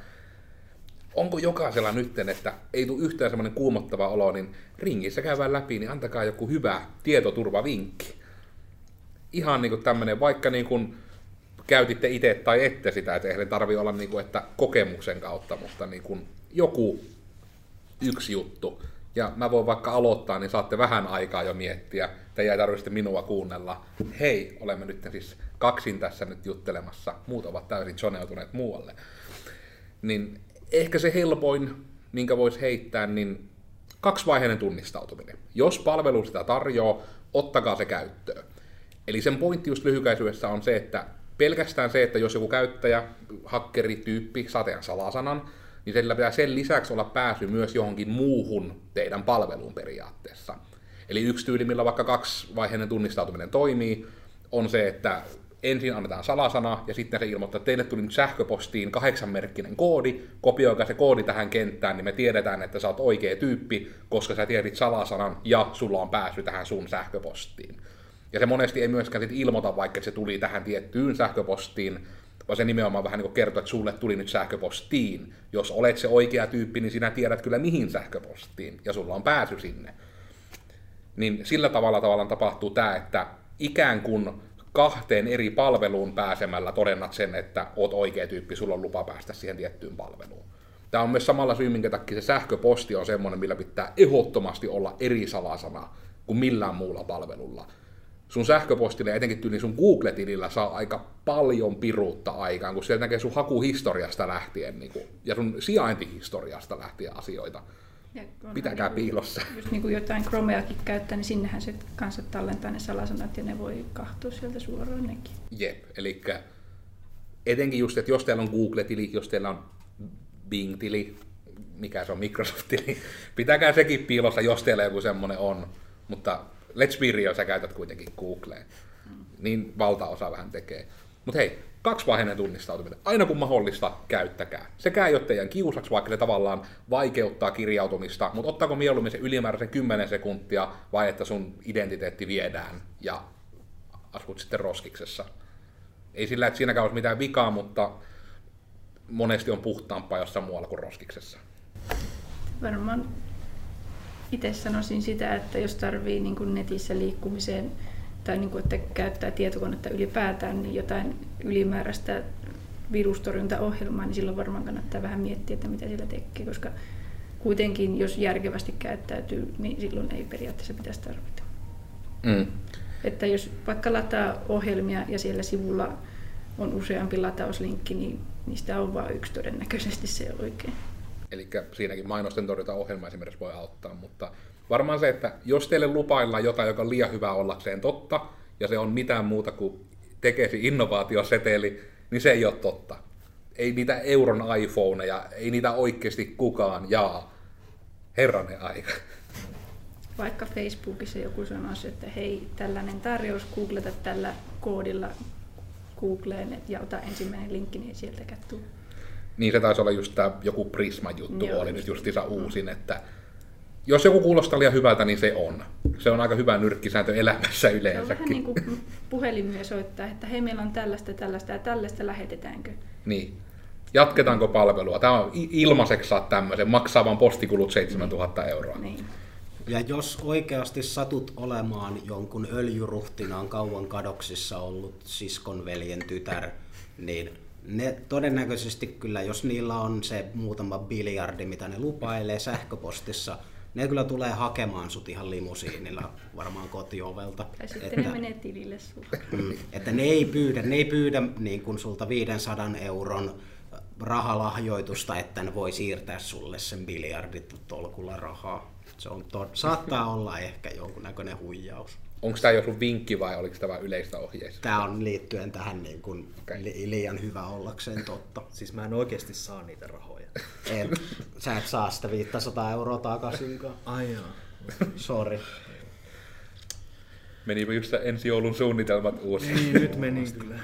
onko jokaisella nytten, että ei tule yhtään semmoinen kuumottava olo, niin ringissä käydään läpi, niin antakaa joku hyvä tietoturvavinkki. Ihan niin kuin tämmöinen, vaikka niin kuin käytitte itse tai ette sitä, että eihän tarvi olla niin kuin, että kokemuksen kautta, mutta niin kuin joku yksi juttu. Ja mä voin vaikka aloittaa, niin saatte vähän aikaa jo miettiä. Te ei tarvitse minua kuunnella. Hei, olemme nyt siis kaksin tässä nyt juttelemassa. Muut ovat täysin zoneutuneet muualle. Niin ehkä se helpoin, minkä voisi heittää, niin kaksivaiheinen tunnistautuminen. Jos palvelu sitä tarjoaa, ottakaa se käyttöön. Eli sen pointti just lyhykäisyydessä on se, että pelkästään se, että jos joku käyttäjä, hakkerityyppi, saa teidän salasanan, niin sillä pitää sen lisäksi olla pääsy myös johonkin muuhun teidän palveluun periaatteessa. Eli yksi tyyli, millä vaikka kaksivaiheinen tunnistautuminen toimii, on se, että ensin annetaan salasana ja sitten se ilmoittaa, että teille tuli nyt sähköpostiin kahdeksanmerkkinen koodi, kopioikaa se koodi tähän kenttään, niin me tiedetään, että sä oot oikea tyyppi, koska sä tiedit salasanan ja sulla on pääsy tähän sun sähköpostiin. Ja se monesti ei myöskään sit ilmoita, vaikka se tuli tähän tiettyyn sähköpostiin, vaan se nimenomaan vähän niin kertoo, että sulle tuli nyt sähköpostiin. Jos olet se oikea tyyppi, niin sinä tiedät kyllä mihin sähköpostiin, ja sulla on pääsy sinne. Niin sillä tavalla tavallaan tapahtuu tämä, että ikään kuin kahteen eri palveluun pääsemällä todennat sen, että oot oikea tyyppi, sulla on lupa päästä siihen tiettyyn palveluun. Tämä on myös samalla syy, minkä takia se sähköposti on semmoinen, millä pitää ehdottomasti olla eri salasana kuin millään muulla palvelulla sun sähköpostille, etenkin tyyli sun Google-tilillä saa aika paljon piruutta aikaan, kun sieltä näkee sun hakuhistoriasta lähtien niin kuin, ja sun sijaintihistoriasta lähtien asioita. Pitäkää niin, piilossa. Jos niin kuin jotain Chromeakin käyttää, niin sinnehän se kanssa tallentaa ne salasanat ja ne voi kahtua sieltä suoraan nekin. Jep, eli etenkin just, että jos teillä on Google-tili, jos teillä on Bing-tili, mikä se on Microsoft-tili, pitäkää sekin piilossa, jos teillä joku semmoinen on. Mutta let's be real, sä käytät kuitenkin Googleen. Niin valtaosa vähän tekee. Mutta hei, kaksivaiheinen tunnistautuminen. Aina kun mahdollista, käyttäkää. Sekä ei ole teidän kiusaksi, vaikka se tavallaan vaikeuttaa kirjautumista, mutta ottaako mieluummin se ylimääräisen 10 sekuntia, vai että sun identiteetti viedään ja asut sitten roskiksessa. Ei sillä, että siinäkään olisi mitään vikaa, mutta monesti on puhtaampaa jossain muualla kuin roskiksessa. Varmaan itse sanoisin sitä, että jos tarvii niin kuin netissä liikkumiseen tai niin kuin, että käyttää tietokonetta ylipäätään, niin jotain ylimääräistä virustorjuntaohjelmaa, niin silloin varmaan kannattaa vähän miettiä, että mitä sillä tekee, koska kuitenkin jos järkevästi käyttäytyy, niin silloin ei periaatteessa pitäisi tarvita. Mm. Että jos vaikka lataa ohjelmia ja siellä sivulla on useampi latauslinkki, niin niistä on vain yksi todennäköisesti se oikein. Eli siinäkin mainosten ohjelma esimerkiksi voi auttaa, mutta varmaan se, että jos teille lupaillaan jotain, joka on liian hyvä ollakseen totta, ja se on mitään muuta kuin tekesi innovaatioseteli, niin se ei ole totta. Ei niitä euron iPhoneja, ei niitä oikeasti kukaan jaa. Herranen aika. Vaikka Facebookissa joku sanoisi, että hei, tällainen tarjous, googleta tällä koodilla Googleen ja ota ensimmäinen linkki, niin sieltäkään tule. Niin se taisi olla just tämä joku Prisma-juttu, Joo, oli nyt justiinsa uusin, että jos joku kuulostaa liian hyvältä, niin se on. Se on aika hyvä nyrkkisääntö elämässä yleensäkin. Se on vähän niin kuin puhelimia soittaa, että hei meillä on tällaista, tällaista ja tällaista, lähetetäänkö? Niin. Jatketaanko palvelua? Tämä on ilmaiseksi saat tämmöisen, maksaa vaan postikulut 7000 euroa. Niin. Ja jos oikeasti satut olemaan jonkun öljyruhtinaan kauan kadoksissa ollut siskon veljen tytär, niin ne todennäköisesti kyllä, jos niillä on se muutama biljardi, mitä ne lupailee sähköpostissa, ne kyllä tulee hakemaan sut ihan limusiinilla varmaan kotiovelta. Tai sitten että, ne menee tilille mm, että ne ei pyydä, ne ei pyydä niin kuin sulta 500 euron rahalahjoitusta, että ne voi siirtää sulle sen biljardit tolkulla rahaa. Se on to- saattaa olla ehkä jonkunnäköinen huijaus. Onko tämä joku vinkki vai oliko tämä vain yleistä ohjeista? Tämä on liittyen tähän niin kuin okay. li- liian hyvä ollakseen totta. Siis mä en oikeasti saa niitä rahoja. En, sä et saa sitä 500 euroa takaisinkaan. Ai joo. Sorry. Menipä just ensi joulun suunnitelmat uusi. Niin, nyt meni kyllä.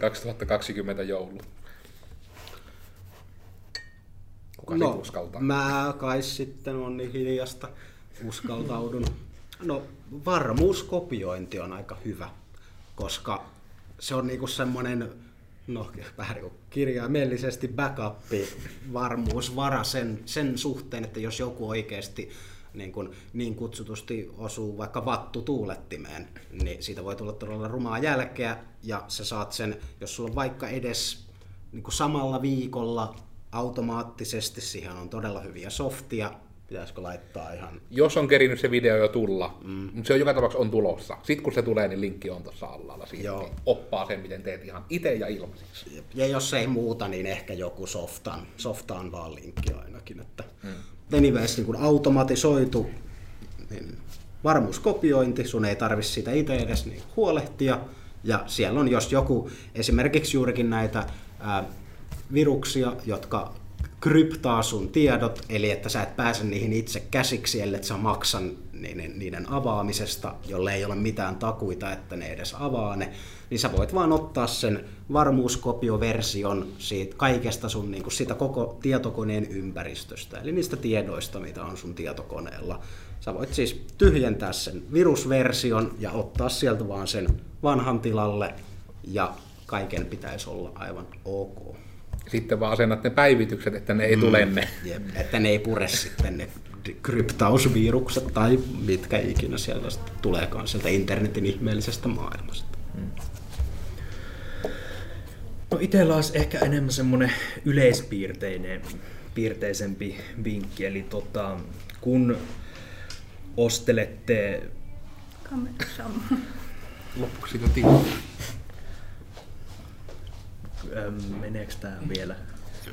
2020 joulu. Kuka no, uskaltaa? mä kai sitten on niin hiljasta uskaltaudun. No varmuuskopiointi on aika hyvä, koska se on niinku semmoinen no, vähän niin kirjaimellisesti backupi varmuusvara sen, sen suhteen, että jos joku oikeasti niin, kuin, niin kutsutusti osuu vaikka vattu tuulettimeen, niin siitä voi tulla todella rumaa jälkeä ja sä saat sen, jos sulla on vaikka edes niin kuin samalla viikolla automaattisesti, siihen on todella hyviä softia, pitäisikö laittaa ihan... Jos on kerinyt se video jo tulla, mm. mutta se on joka tapauksessa on tulossa. Sitten kun se tulee, niin linkki on tuossa alhaalla. Siitä Joo. Niin oppaa sen, miten teet ihan itse ja ilmaisiksi. Ja jos ei muuta, niin ehkä joku softaan, softaan vaan linkki ainakin. Että mm. Anyways, niin kun automatisoitu niin varmuuskopiointi, sun ei tarvi siitä itse edes niin huolehtia. Ja siellä on, jos joku, esimerkiksi juurikin näitä ää, viruksia, jotka kryptaa sun tiedot, eli että sä et pääse niihin itse käsiksi, ellei sä maksan niiden, niiden avaamisesta, jolle ei ole mitään takuita, että ne edes avaa ne, niin sä voit vaan ottaa sen varmuuskopioversion siitä kaikesta sun niin kuin sitä koko tietokoneen ympäristöstä, eli niistä tiedoista, mitä on sun tietokoneella. Sä voit siis tyhjentää sen virusversion ja ottaa sieltä vaan sen vanhan tilalle, ja kaiken pitäisi olla aivan ok sitten vaan asennat ne päivitykset, että ne ei mm. tule ne. Jep, että ne ei pure sitten ne kryptausvirukset tai mitkä ikinä siellä tuleekaan sieltä internetin ihmeellisestä maailmasta. Mm. No itsellä olisi ehkä enemmän semmoinen yleispiirteinen piirteisempi vinkki, eli tota, kun ostelette... Loppuksi jo meneekö tämä vielä?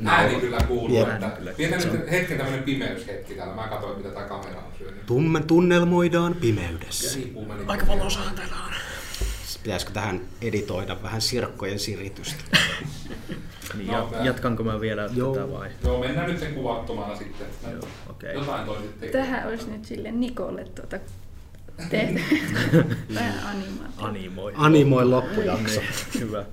Ääni kyllä kuuluu. Yeah. Että Pidetään nyt hetken tämmöinen pimeyshetki täällä. Mä katsoin, mitä tämä kamera on syönyt. Tumme tunnelmoidaan pimeydessä. Aika valoisahan täällä on. Pitäisikö tähän editoida vähän sirkkojen siritystä? niin, no, jatkanko mä vielä Joo. tätä vai? Joo, mennään nyt sen kuvattomana sitten. Joo, okay. Jotain toisit tekee. Tähän olisi nyt sille Nikolle tuota tehty. Vähän animoi. Animoi loppujakso. Niin, hyvä.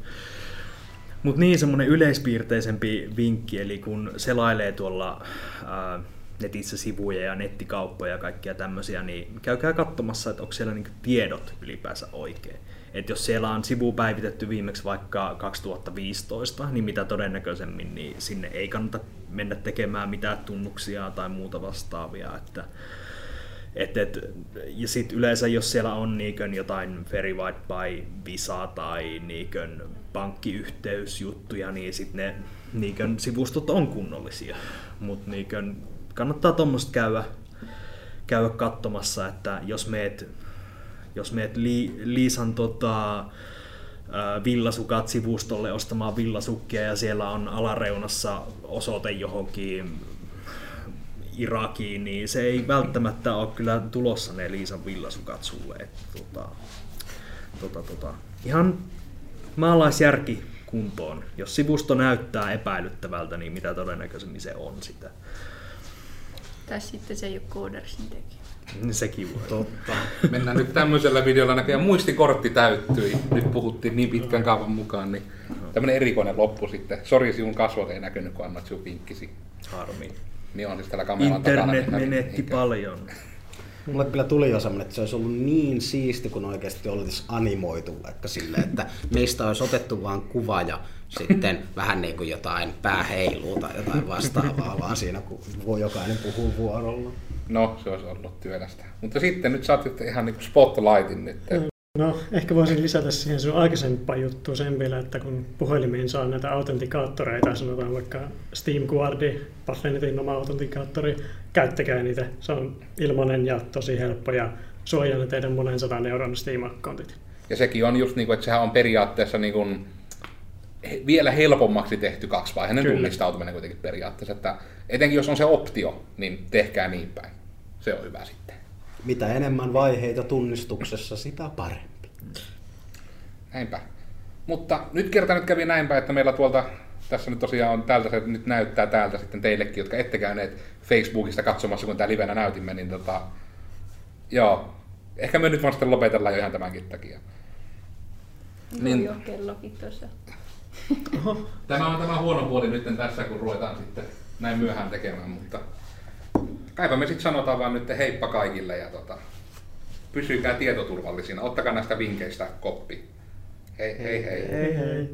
Mutta niin semmoinen yleispiirteisempi vinkki, eli kun selailee tuolla ää, netissä sivuja ja nettikauppoja ja kaikkia tämmöisiä, niin käykää katsomassa, että onko siellä niinku tiedot ylipäänsä oikein. Et jos siellä on sivu päivitetty viimeksi vaikka 2015, niin mitä todennäköisemmin, niin sinne ei kannata mennä tekemään mitään tunnuksia tai muuta vastaavia. Että et, et, ja sitten yleensä, jos siellä on niinkön jotain verified by Visa tai niinkön pankkiyhteysjuttuja, niin sitten ne niinkön sivustot on kunnollisia. Mutta niinkön kannattaa tuommoista käydä, käydä katsomassa, että jos meet, jos meet li, Liisan tota, villasukat sivustolle ostamaan villasukkia ja siellä on alareunassa osoite johonkin Irakiin, niin se ei välttämättä ole kyllä tulossa ne Liisan villasukat sulle. Että, tota, tota, tota, ihan maalaisjärki kuntoon. Jos sivusto näyttää epäilyttävältä, niin mitä todennäköisemmin se on sitä. Tai sitten se ei ole koodersin tekijä. Niin sekin voi. Totta. Mennään nyt tämmöisellä videolla näköjään muistikortti täyttyi. Nyt puhuttiin niin pitkän kaavan mukaan, niin tämmöinen erikoinen loppu sitten. Sori, sinun kasvot ei näkynyt, kun annat sinun pinkkisi. Harmi. Niin on siis täällä kameran Internet takana. Internet niin menetti paljon. Mulle kyllä tuli jo semmoinen, että se olisi ollut niin siisti, kun oikeasti olisi animoitu vaikka sille, että meistä olisi otettu vain kuva ja sitten vähän niin kuin jotain pääheilua tai jotain vastaavaa, vaan siinä kun voi jokainen puhuu vuorolla. No, se olisi ollut työlästä. Mutta sitten nyt saatte ihan niin spotlightin nyt. No, ehkä voisin lisätä siihen sun aikaisempaan juttuun sen vielä, että kun puhelimiin saa näitä autentikaattoreita, sanotaan vaikka SteamGuardi, Pathfinetin oma autentikaattori, käyttäkää niitä. Se on ilmainen ja tosi helppo ja suojaa ne teidän monen sadan euron Steam-accountit. Ja sekin on just niin kuin, että sehän on periaatteessa niin kuin vielä helpommaksi tehty kaksivaiheinen tunnistautuminen kuitenkin periaatteessa. Että etenkin jos on se optio, niin tehkää niin päin. Se on hyvä sitten. Mitä enemmän vaiheita tunnistuksessa, sitä parempi. Näinpä. Mutta nyt kerta nyt kävi näinpä, että meillä tuolta, tässä nyt tosiaan on täältä se nyt näyttää täältä sitten teillekin, jotka ette käyneet Facebookista katsomassa, kun tämä livenä näytimme, niin tota, joo, Ehkä me nyt vaan sitten lopetellaan jo ihan tämänkin takia. Niin. Niin. Jo kellokin tuossa. Tämä on tämä huono puoli nyt tässä, kun ruvetaan sitten näin myöhään tekemään, mutta kaipa me sitten sanotaan vaan nyt heippa kaikille ja tota, pysykää tietoturvallisina. Ottakaa näistä vinkkeistä koppi. Hei hei hei. Hei hei.